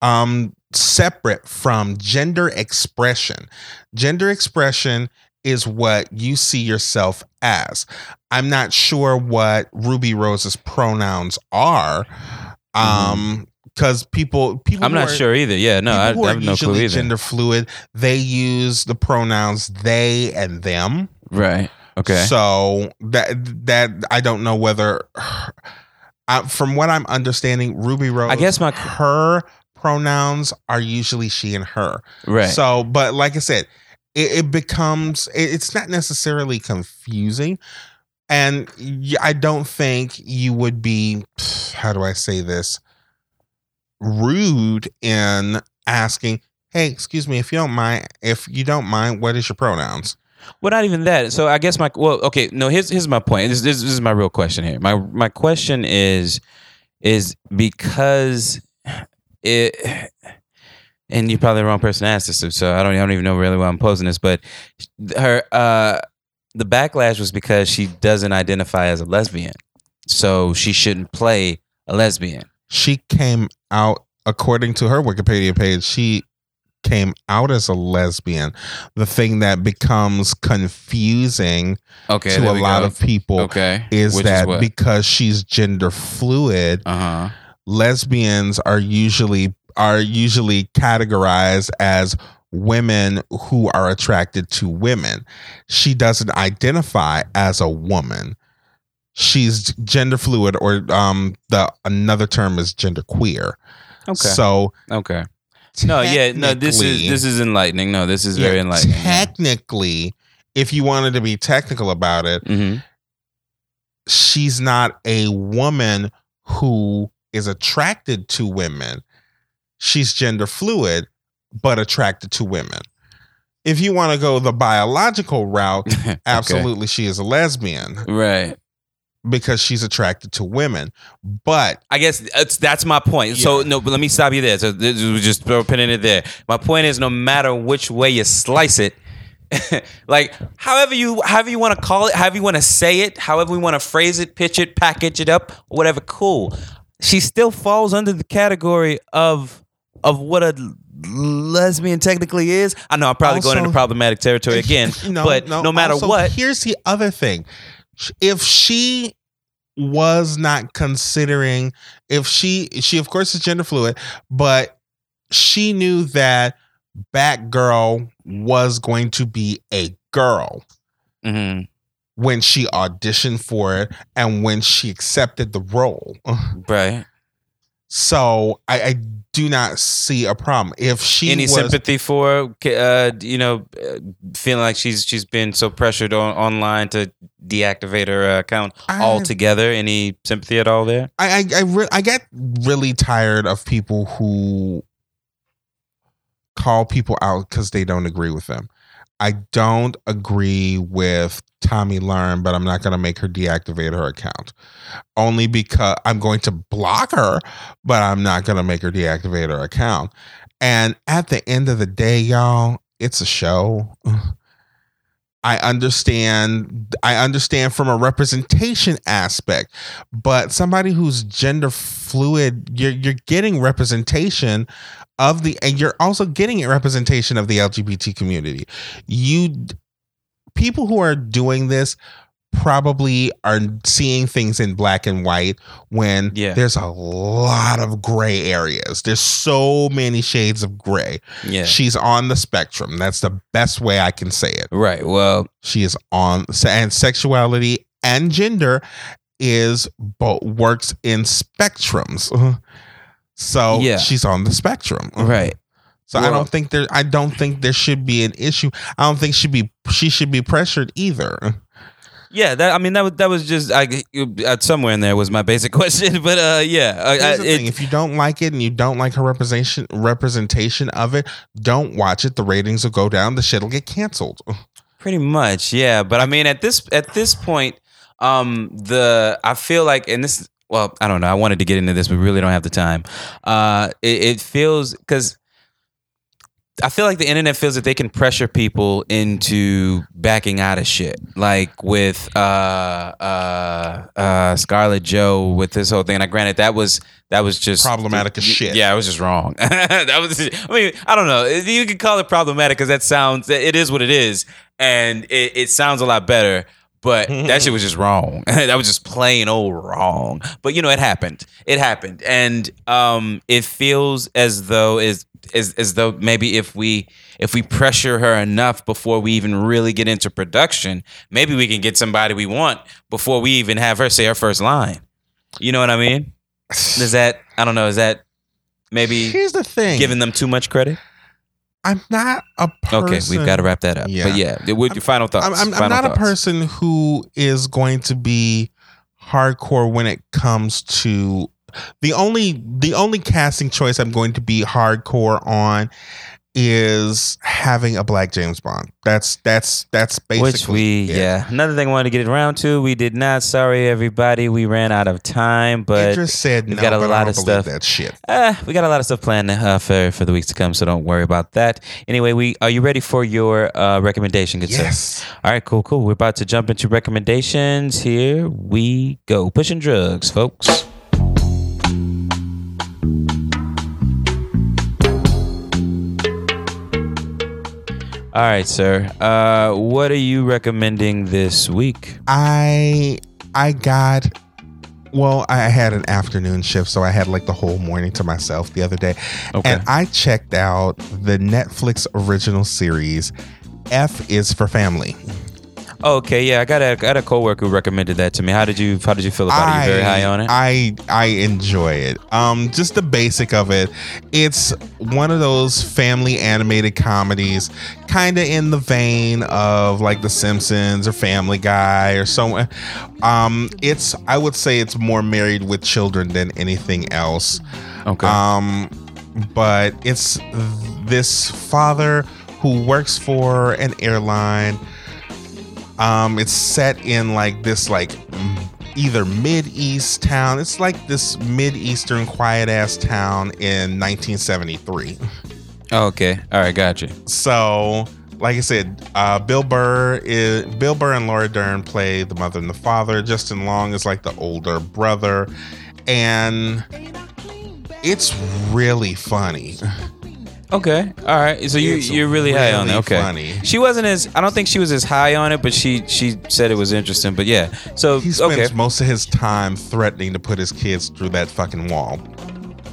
um separate from gender expression. Gender expression is what you see yourself as. I'm not sure what Ruby Rose's pronouns are. Um because people people Mm-hmm. I'm not are- sure either. Yeah, no, I, I have no clue either. gender fluid, they use the pronouns they and them. right. Okay. So that that I don't know whether, uh, from what I'm understanding, Ruby Rose. I guess my- her pronouns are usually she and her. right. So, but like I said, it, it becomes it- it's not necessarily confusing, and I don't think you would be. <sighs> How do I say this? Rude in asking. Hey, excuse me, if you don't mind, if you don't mind, what is your pronouns? Well, not even that. So I guess my well, okay. No, here's here's my point. This, this, this is my real question here. My my question is is because it, and you're probably the wrong person to ask this. So I don't I don't even know really why I'm posing this, but her uh the backlash was because she doesn't identify as a lesbian, so she shouldn't play a lesbian. she came out according to her wikipedia page she came out as a lesbian the thing that becomes confusing Okay, to a lot of people okay is Which that because she's gender fluid uh huh lesbians are usually are usually categorized as women who are attracted to women she doesn't identify as a woman she's gender fluid or um the another term is gender queer okay so okay. No, yeah, no. This is this is enlightening. No, this is very yeah, enlightening. Technically, if you wanted to be technical about it, hmm she's not a woman who is attracted to women. She's gender fluid, but attracted to women. If you want to go the biological route, <laughs> absolutely she is a lesbian Right. because she's attracted to women. But I guess that's that's my point. So no, but let me stop you there. So this, just throw a pin in it there. My point is, no matter which way you slice it, <laughs> like however you however you want to call it, however you want to say it, however we want to phrase it, pitch it, package it up, whatever. Cool. She still falls under the category of of what a lesbian technically is. I know I'm probably going into problematic territory <laughs> again, but no, matter also, what, Here's the other thing. If she was not considering if she she of course is gender fluid, but she knew that Batgirl was going to be a girl Mhm. when she auditioned for it and when she accepted the role. <laughs> right? So I, I do not see a problem. If she any was, sympathy for uh, you know uh, feeling like she's she's been so pressured on online to deactivate her uh, account I- altogether any sympathy at all there I I I, re- I get really tired of people who call people out because they don't agree with them. I don't agree with Tomi Lahren, but I'm not going to make her deactivate her account. Only because I'm going to block her, but I'm not going to make her deactivate her account. And at the end of the day, y'all, it's a show. <sighs> I understand I understand from a representation aspect, but somebody who's gender fluid, you're you're getting representation of the and you're also getting a representation of the LGBT community. You people who are doing this probably are seeing things in black and white when Yeah. there's a lot of gray areas. There's so many shades of gray. yeah She's on the spectrum. That's the best way I can say it. right well She is on and sexuality and gender is both works in spectrums. <laughs> So Yeah. she's on the spectrum. right So I don't think there I don't think there should be an issue. I don't think she be she should be pressured either. yeah that i mean that was that was just i somewhere in there was my basic <laughs> question but uh yeah I, it- if you don't like it and you don't like her representation representation of it, don't watch it. The ratings will go down. The shit'll get canceled. Pretty much, yeah. But I mean, at this at this point, um, the I feel like, and this, well, I don't know. I wanted to get into this, but we really don't have the time. Uh, it, it feels because I feel like the internet feels that they can pressure people into backing out of shit, like with uh, uh, uh, Scarlett Joe with this whole thing. And I granted that was that was just Problematic as shit. Yeah, it was just wrong. <laughs> that was. I mean, I don't know. You can call it problematic because that sounds. It is what it is, and it, it sounds a lot better. But <laughs> that shit was just wrong. <laughs> that was just plain old wrong. But you know, it happened. It happened, and um, it feels as though is as as though maybe if we if we pressure her enough before we even really get into production, maybe we can get somebody we want before we even have her say her first line. You know what I mean? Is that I don't know? Is that maybe Here's the thing. giving them too much credit? I'm not a person. Okay, we've got to wrap that up. Yeah. But yeah, what your final thoughts? I'm, I'm, I'm Final not a person who is going to be hardcore when it comes to the only the only casting choice I'm going to be hardcore on is having a black James Bond. That's that's that's basically Which we, it. yeah. Another thing I wanted to get around to, we did not. Sorry, everybody. We ran out of time, but Idris said we've no, got a lot of stuff. That shit. Uh, we got a lot of stuff planned uh, for for the weeks to come, so don't worry about that. Anyway, we are you ready for your uh, recommendation, good sir? Yes. All right, cool, cool. We're about to jump into recommendations. Here we go. Pushing drugs, folks. All right, sir. Uh, what are you recommending this week? I I got well, I had an afternoon shift, so I had like the whole morning to myself the other day. Okay. And I checked out the Netflix original series F is for Family. Okay, yeah, I got a I got a coworker who recommended that to me. How did you How did you feel about it? You very high on it? I I enjoy it. Um, just the basic of it. It's one of those family animated comedies, kind of in the vein of like The Simpsons or Family Guy or so. Um, it's I would say it's more married with children than anything else. okay. Um, but it's this father who works for an airline. Um, it's set in like this like either mid east town. It's like this mid eastern quiet ass town in 1973. okay. All right, gotcha. So, like I said, uh, Bill Burr is Bill Burr and Laura Dern play the mother and the father. Justin Long is like the older brother, and it's really funny. Okay. All right. So you It's you're really, high on it. really Okay. funny. She wasn't as I don't think she was as high on it, but she she said it was interesting. But yeah. So He spends okay. most of his time threatening to put his kids through that fucking wall.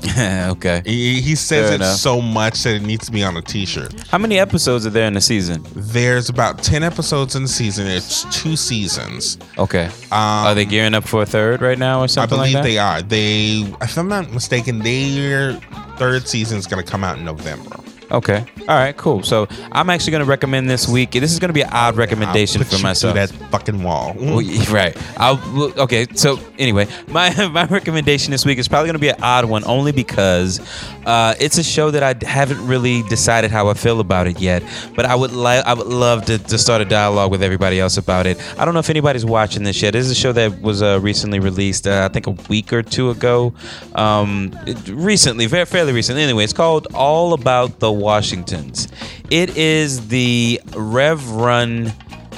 <laughs> okay. He, he says Fair it enough. so much that it needs to be on a t-shirt. How many episodes are there in the season? There's about 10 episodes in the season. It's two seasons. Okay. Um, are they gearing up for a third right now or I something believe like that? they are. They, if I'm not mistaken, their third season is going to come out in November. Okay. All right. Cool. So I'm actually going to recommend this week. This is going to be an odd recommendation I'll put for you myself. Through that fucking wall. Well, <laughs> right. I'll well, okay. So anyway, my <laughs> my recommendation this week is probably going to be an odd one, only because uh, it's a show that I haven't really decided how I feel about it yet. But I would like I would love to, to start a dialogue with everybody else about it. I don't know if anybody's watching this yet. This is a show that was uh, recently released. Uh, I think a week or two ago. Um, it- recently, very fairly recently. Anyway, it's called All About the Washingtons. It is the Rev Run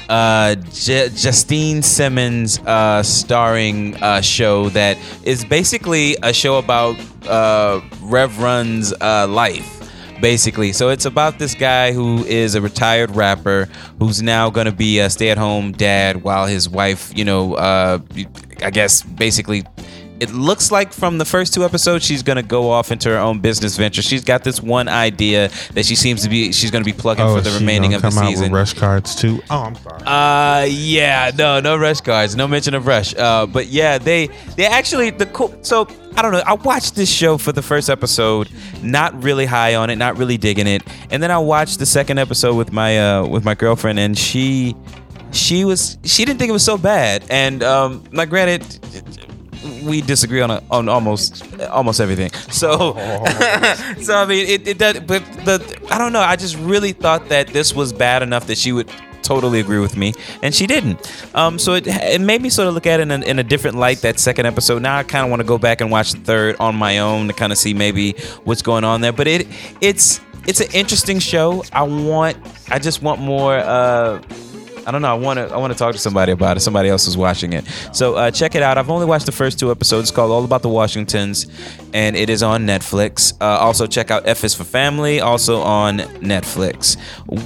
uh, J- Justine Simmons uh, starring uh, show that is basically a show about uh, Rev Run's uh, life. Basically, so it's about this guy who is a retired rapper who's now going to be a stay-at-home dad while his wife, you know, uh, I guess basically it looks like from the first two episodes she's gonna go off into her own business venture. She's got this one idea that she seems to be she's gonna be plugging for is the remaining of the come season. Out with rush cards too. Oh, I'm sorry. Uh yeah, no, no rush cards, no mention of rush. Uh, but yeah, they they actually the cool. So I don't know. I watched this show for the first episode, not really high on it, not really digging it, and then I watched the second episode with my uh with my girlfriend, and she she was she didn't think it was so bad, and um, now granted. We disagree on a, on almost almost everything. So, <laughs> so I mean, it, it does. But the I don't know. I just really thought that this was bad enough that she would totally agree with me, and she didn't. Um, so it it made me sort of look at it in a, in a different light. That second episode. Now I kind of want to go back and watch the third on my own to kind of see maybe what's going on there. But it it's it's an interesting show. I want, I just want more. Uh, I don't know. I want to. I want to talk to somebody about it. Somebody else is watching it. So uh, check it out. I've only watched the first two episodes. It's called All About the Washingtons, and it is on Netflix. Uh, also check out F is for Family, also on Netflix.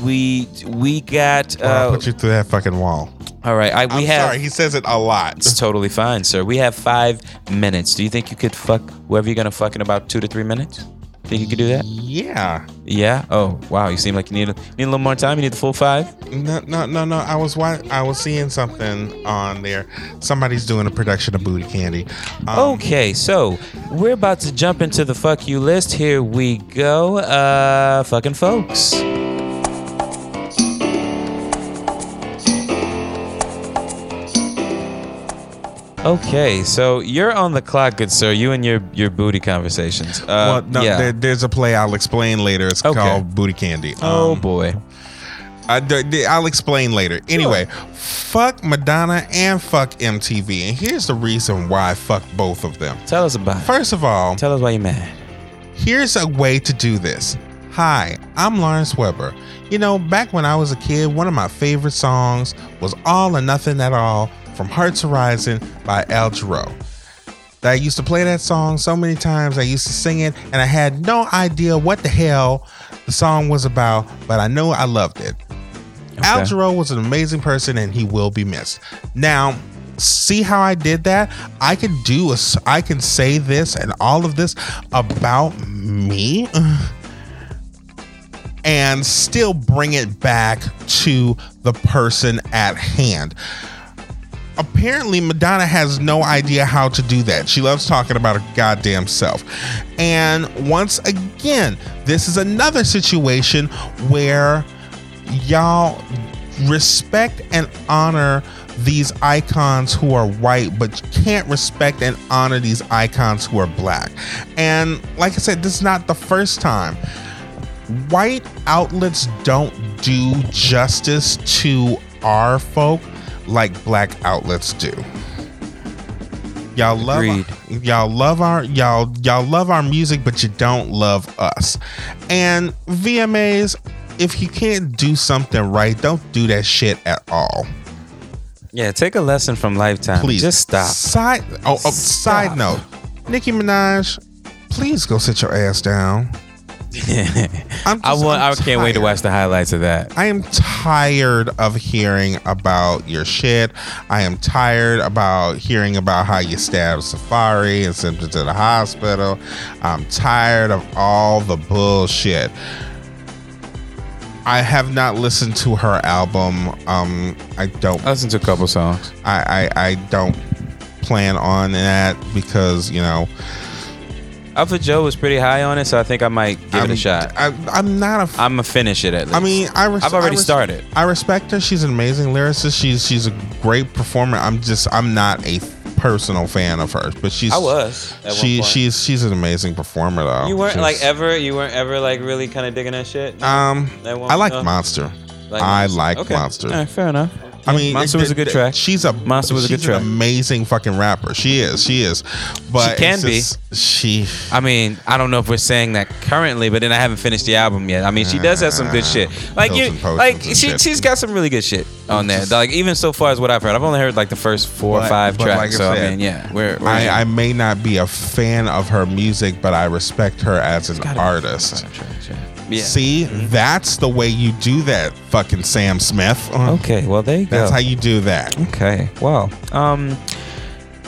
We we got. Uh, put you through that fucking wall. all right. I, we I'm have. sorry, he says it a lot. It's totally fine, sir. We have five minutes. Do you think you could fuck whoever you're gonna fuck in about two to three minutes? Think you could do that? Yeah. Yeah. Oh, wow. You seem like you need a, need a little more time. You need the full five. No, no, no, no. I was wa- I was seeing something on there. Somebody's doing a production of Booty Candy. Um, Okay, so we're about to jump into the fuck you list. Here we go. Uh, fucking folks. Okay, so you're on the clock, good sir. You and your your booty conversations. Uh, well, no, yeah. there, there's a play I'll explain later. It's Okay. called Booty Candy. oh Um, boy. I, will explain later. Anyway, fuck Madonna and fuck MTV, and here's the reason why I fuck both of them. Tell us about it. First of all, Tell us why you're mad. Here's a way to do this. Hi, I'm Lawrence Weber. You know, back when I was a kid, one of my favorite songs was All or Nothing at All from Hearts Horizon by Al Jarreau. I used to play that song so many times, I used to sing it, and I had no idea what the hell the song was about, but I know I loved it. Al Okay. Jarreau was an amazing person and he will be missed. Now, see how I did that? I can do a, I can say this and all of this about me and still bring it back to the person at hand. Apparently, Madonna has no idea how to do that. She loves talking about her goddamn self. And once again, this is another situation where y'all respect and honor these icons who are white, but can't respect and honor these icons who are black. And like I said, this is not the first time. White outlets don't do justice to our folk like black outlets do. Y'all love y'all love our y'all y'all love our music, but you don't love us. And VMAs, if you can't do something right, don't do that shit at all. Yeah, take a lesson from Lifetime. Please just stop. Side oh, oh Stop. side note, Nicki Minaj, please go sit your ass down. I'm I want. I can't wait to watch the highlights of that. I am tired of hearing about your shit. I am tired about hearing about how you stabbed Safaree and sent her to the hospital. I'm tired of all the bullshit. I have not listened to her album. Um, I don't. I listened to a couple songs. I, I, I don't plan on that because you know Alpha Joe was pretty high on it, so I think I might give it I'm, a shot. I, I'm not a. f- I'm gonna finish it at least. I mean, I res- I've already I res- started. I respect her. She's an amazing lyricist. She's she's a great performer. I'm just I'm not a personal fan of hers, but she's I was. She she's she's an amazing performer though. You weren't She's- like ever. You weren't ever like really kind of digging that shit. Um, That I like no? Monster. Like I Monster. like Okay. Monster. All right, fair enough. I mean, Monster it- was a good track. She's a Monster was a good track. Amazing fucking rapper. She is. She is. But She can it's be. She. I mean, I don't know if we're saying that currently, but then I haven't finished the album yet. I mean, she does have some good shit. Ah, like you, like she, shit. she's got some really good shit on there. Like even so far as what I've heard, I've only heard like the first four or five tracks. like I so I mean, yeah, we're, we're I, I may not be a fan of her music, but I respect her as an artist. Yeah. See, that's the way you do that, fucking Sam Smith. Okay, well there you go. That's how you do that. Okay. Well, um,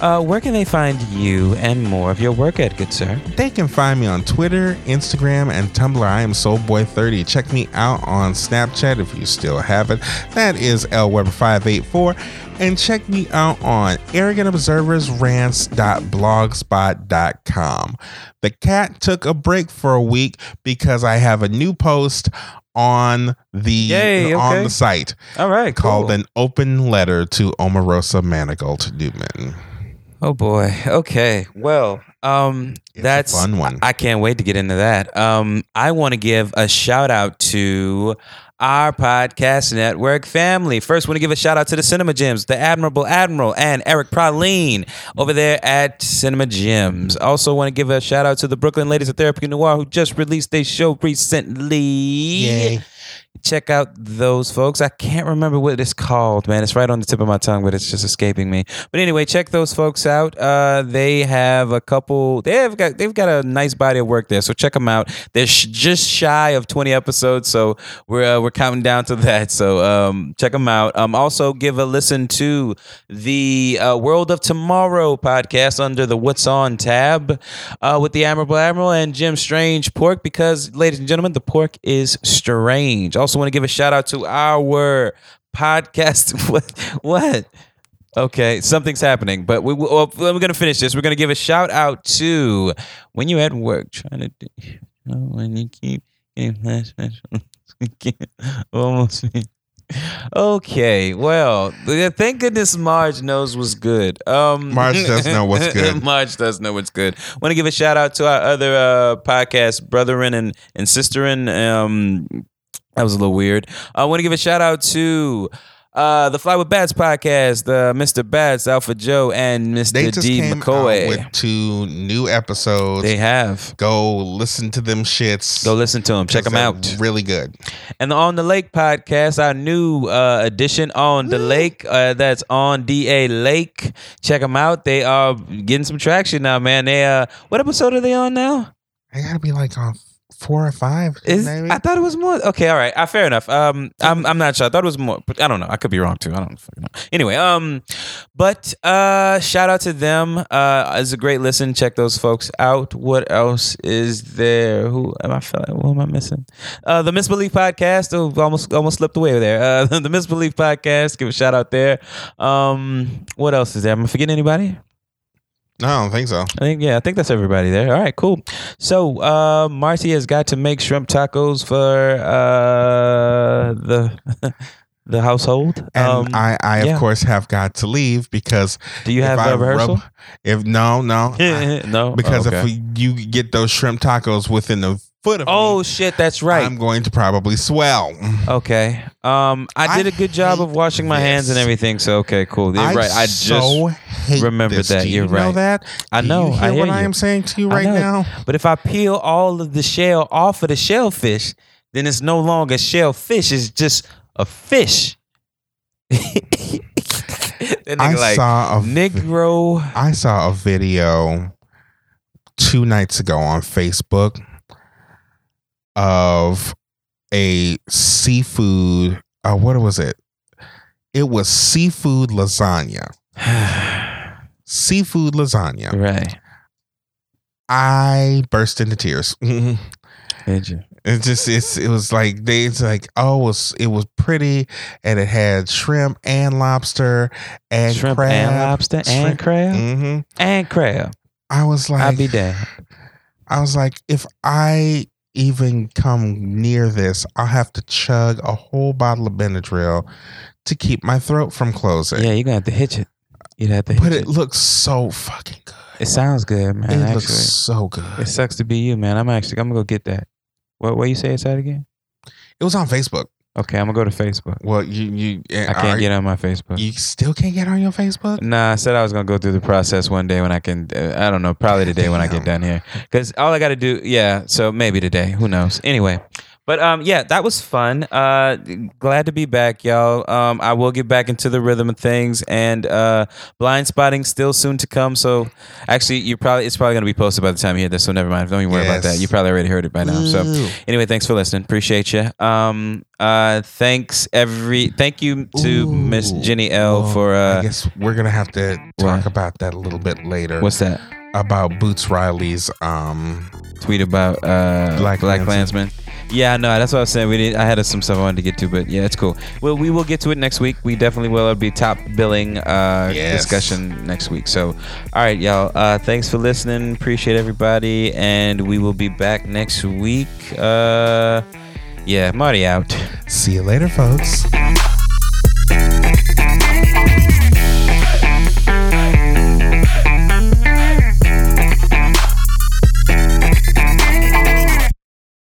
uh, where can they find you and more of your work at, good sir? They can find me on Twitter, Instagram, and Tumblr. I am Soulboy30. Check me out on Snapchat if you still have it. That is LWeber584. And check me out on arrogantobserversrants.blogspot.com. The cat took a break for a week because I have a new post on the Yay, on the site All right, called cool. an open letter to Omarosa Manigault Newman. Oh boy. Okay. Well, um, It's a that's fun one. I can't wait to get into that. Um, I want to give a shout out to our podcast network family. First, want to give a shout out to the Cinema Gems, the Admirable Admiral, and Eric Praline over there at Cinema Gems. Also, want to give a shout out to the Brooklyn Ladies of Therapy Noir who just released their show recently. Yay. Check out those folks. I can't remember what it's called, man. It's right on the tip of my tongue, but it's just escaping me. But anyway, check those folks out. Uh, they have a couple. They have got. They've got a nice body of work there. So check them out. They're sh- just shy of twenty episodes, so we're uh, we're counting down to <laughs> that. So um, check them out. Um, also give a listen to the uh, World of Tomorrow podcast under the What's On tab uh, with the Admirable Admiral and Jim Strange Pork because, ladies and gentlemen, the pork is strange. Also, want to give a shout out to our podcast. <laughs> what? What? Okay, something's happening, but we, we, well, we're gonna finish this. We're gonna give a shout out to when you at work trying to do, when you keep getting flashbacks, <laughs> almost. Okay, well, thank goodness Marge knows what's good. Um, Marge does know what's good. <laughs> Marge does know what's good. Want to give a shout out to our other uh, podcast, Brotherin and and Sisterin. Um, that was a little weird. I want to give a shout out to uh, the Fly with Bats podcast, uh, Mr. Bats, Alpha Joe, and Mr. They just D. came McCoy. out with two new episodes. they have. Go listen to them shits. Go listen to them. Check them out. Really good. And the On the Lake podcast, our new uh, edition on the Lake. Uh, that's on DA Lake. Check them out. They are getting some traction now, man. They uh, what episode are they on now? I gotta be like on four or five. Is maybe. I thought it was more. Okay, all right, uh, fair enough. Um, I'm I'm not sure. I thought it was more, but I don't know. I could be wrong too. I don't fucking know. Anyway, um, but uh, shout out to them. Uh, it's a great listen. Check those folks out. What else is there? Who am I? Feeling? who am I missing? Uh, the Misbelief podcast. Oh, almost almost slipped away there. Uh, <laughs> the Misbelief podcast. Give a shout out there. Um, what else is there? Am I forgetting anybody? No, I don't think so. I think yeah, I think that's everybody there. All right, cool. So uh Marcy has got to make shrimp tacos for uh the <laughs> the household. And Um, I, I of course have got to leave because do you have I a rehearsal? rub- if no, no, I- <laughs> no, because okay. if we, you get those shrimp tacos within a foot of oh me, shit, that's right. I'm going to probably swell. okay. Um, I I did a good job of washing my hands and this. everything. So okay, cool. You're I right. I just so hate remembered this. that. Do you You're know right. that? I Do know. You hear I hear what I am saying to you I right know. now? But if I peel all of the shell off of the shellfish, then it's no longer shellfish. It's just a fish. <laughs> that I like saw a Negro. I saw a video two nights ago on Facebook of a seafood. Uh, what was it? It was seafood lasagna. <sighs> Seafood lasagna. right. I burst into tears. <laughs> Did you? It just it's it was like they it's like oh it was it was pretty and it had shrimp and lobster and Shrimp crab. and lobster and Shrimp- crab Mhm. and crab. I was like I'll be damned. I was like, if I even come near this, I'll have to chug a whole bottle of Benadryl to keep my throat from closing. Yeah, you're gonna have to hitch it. You'd have to hitch but it. it looks so fucking good. It sounds good, man. it actually. looks so good. It sucks to be you, man. I'm actually I'm gonna go get that. What what you say it's at again? It was on Facebook. Okay, I'm gonna go to Facebook. Well, you you I can't get on my Facebook. You still can't get on your Facebook. Nah, I said I was gonna go through the process one day when I can. Uh, I don't know, probably today when I get done here. Because all I got to do, yeah. So maybe today. Who knows? Anyway, but um, yeah, that was fun. Uh, glad to be back, y'all. Um, I will get back into the rhythm of things, and uh, Blindspotting still soon to come. So actually, you probably it's probably gonna be posted by the time you hear this. So never mind. Don't even worry about that. You probably already heard it by now. So anyway, thanks for listening. Appreciate you. Um, uh, thanks every. Thank you to Miss Jenny L Well, for I uh. guess we're gonna have to talk What? about that a little bit later. What's that? about Boots Riley's um tweet about uh Black Black, Klansman. Klansman. Yeah, know. That's what I was saying. We did. I had some stuff I wanted to get to, but yeah, it's cool. Well, we will get to it next week. We definitely will. It'll be top billing uh, Yes. discussion next week. So, all right, y'all. Uh, thanks for listening. Appreciate everybody, and we will be back next week. Uh, yeah, Marty out. see you later folks.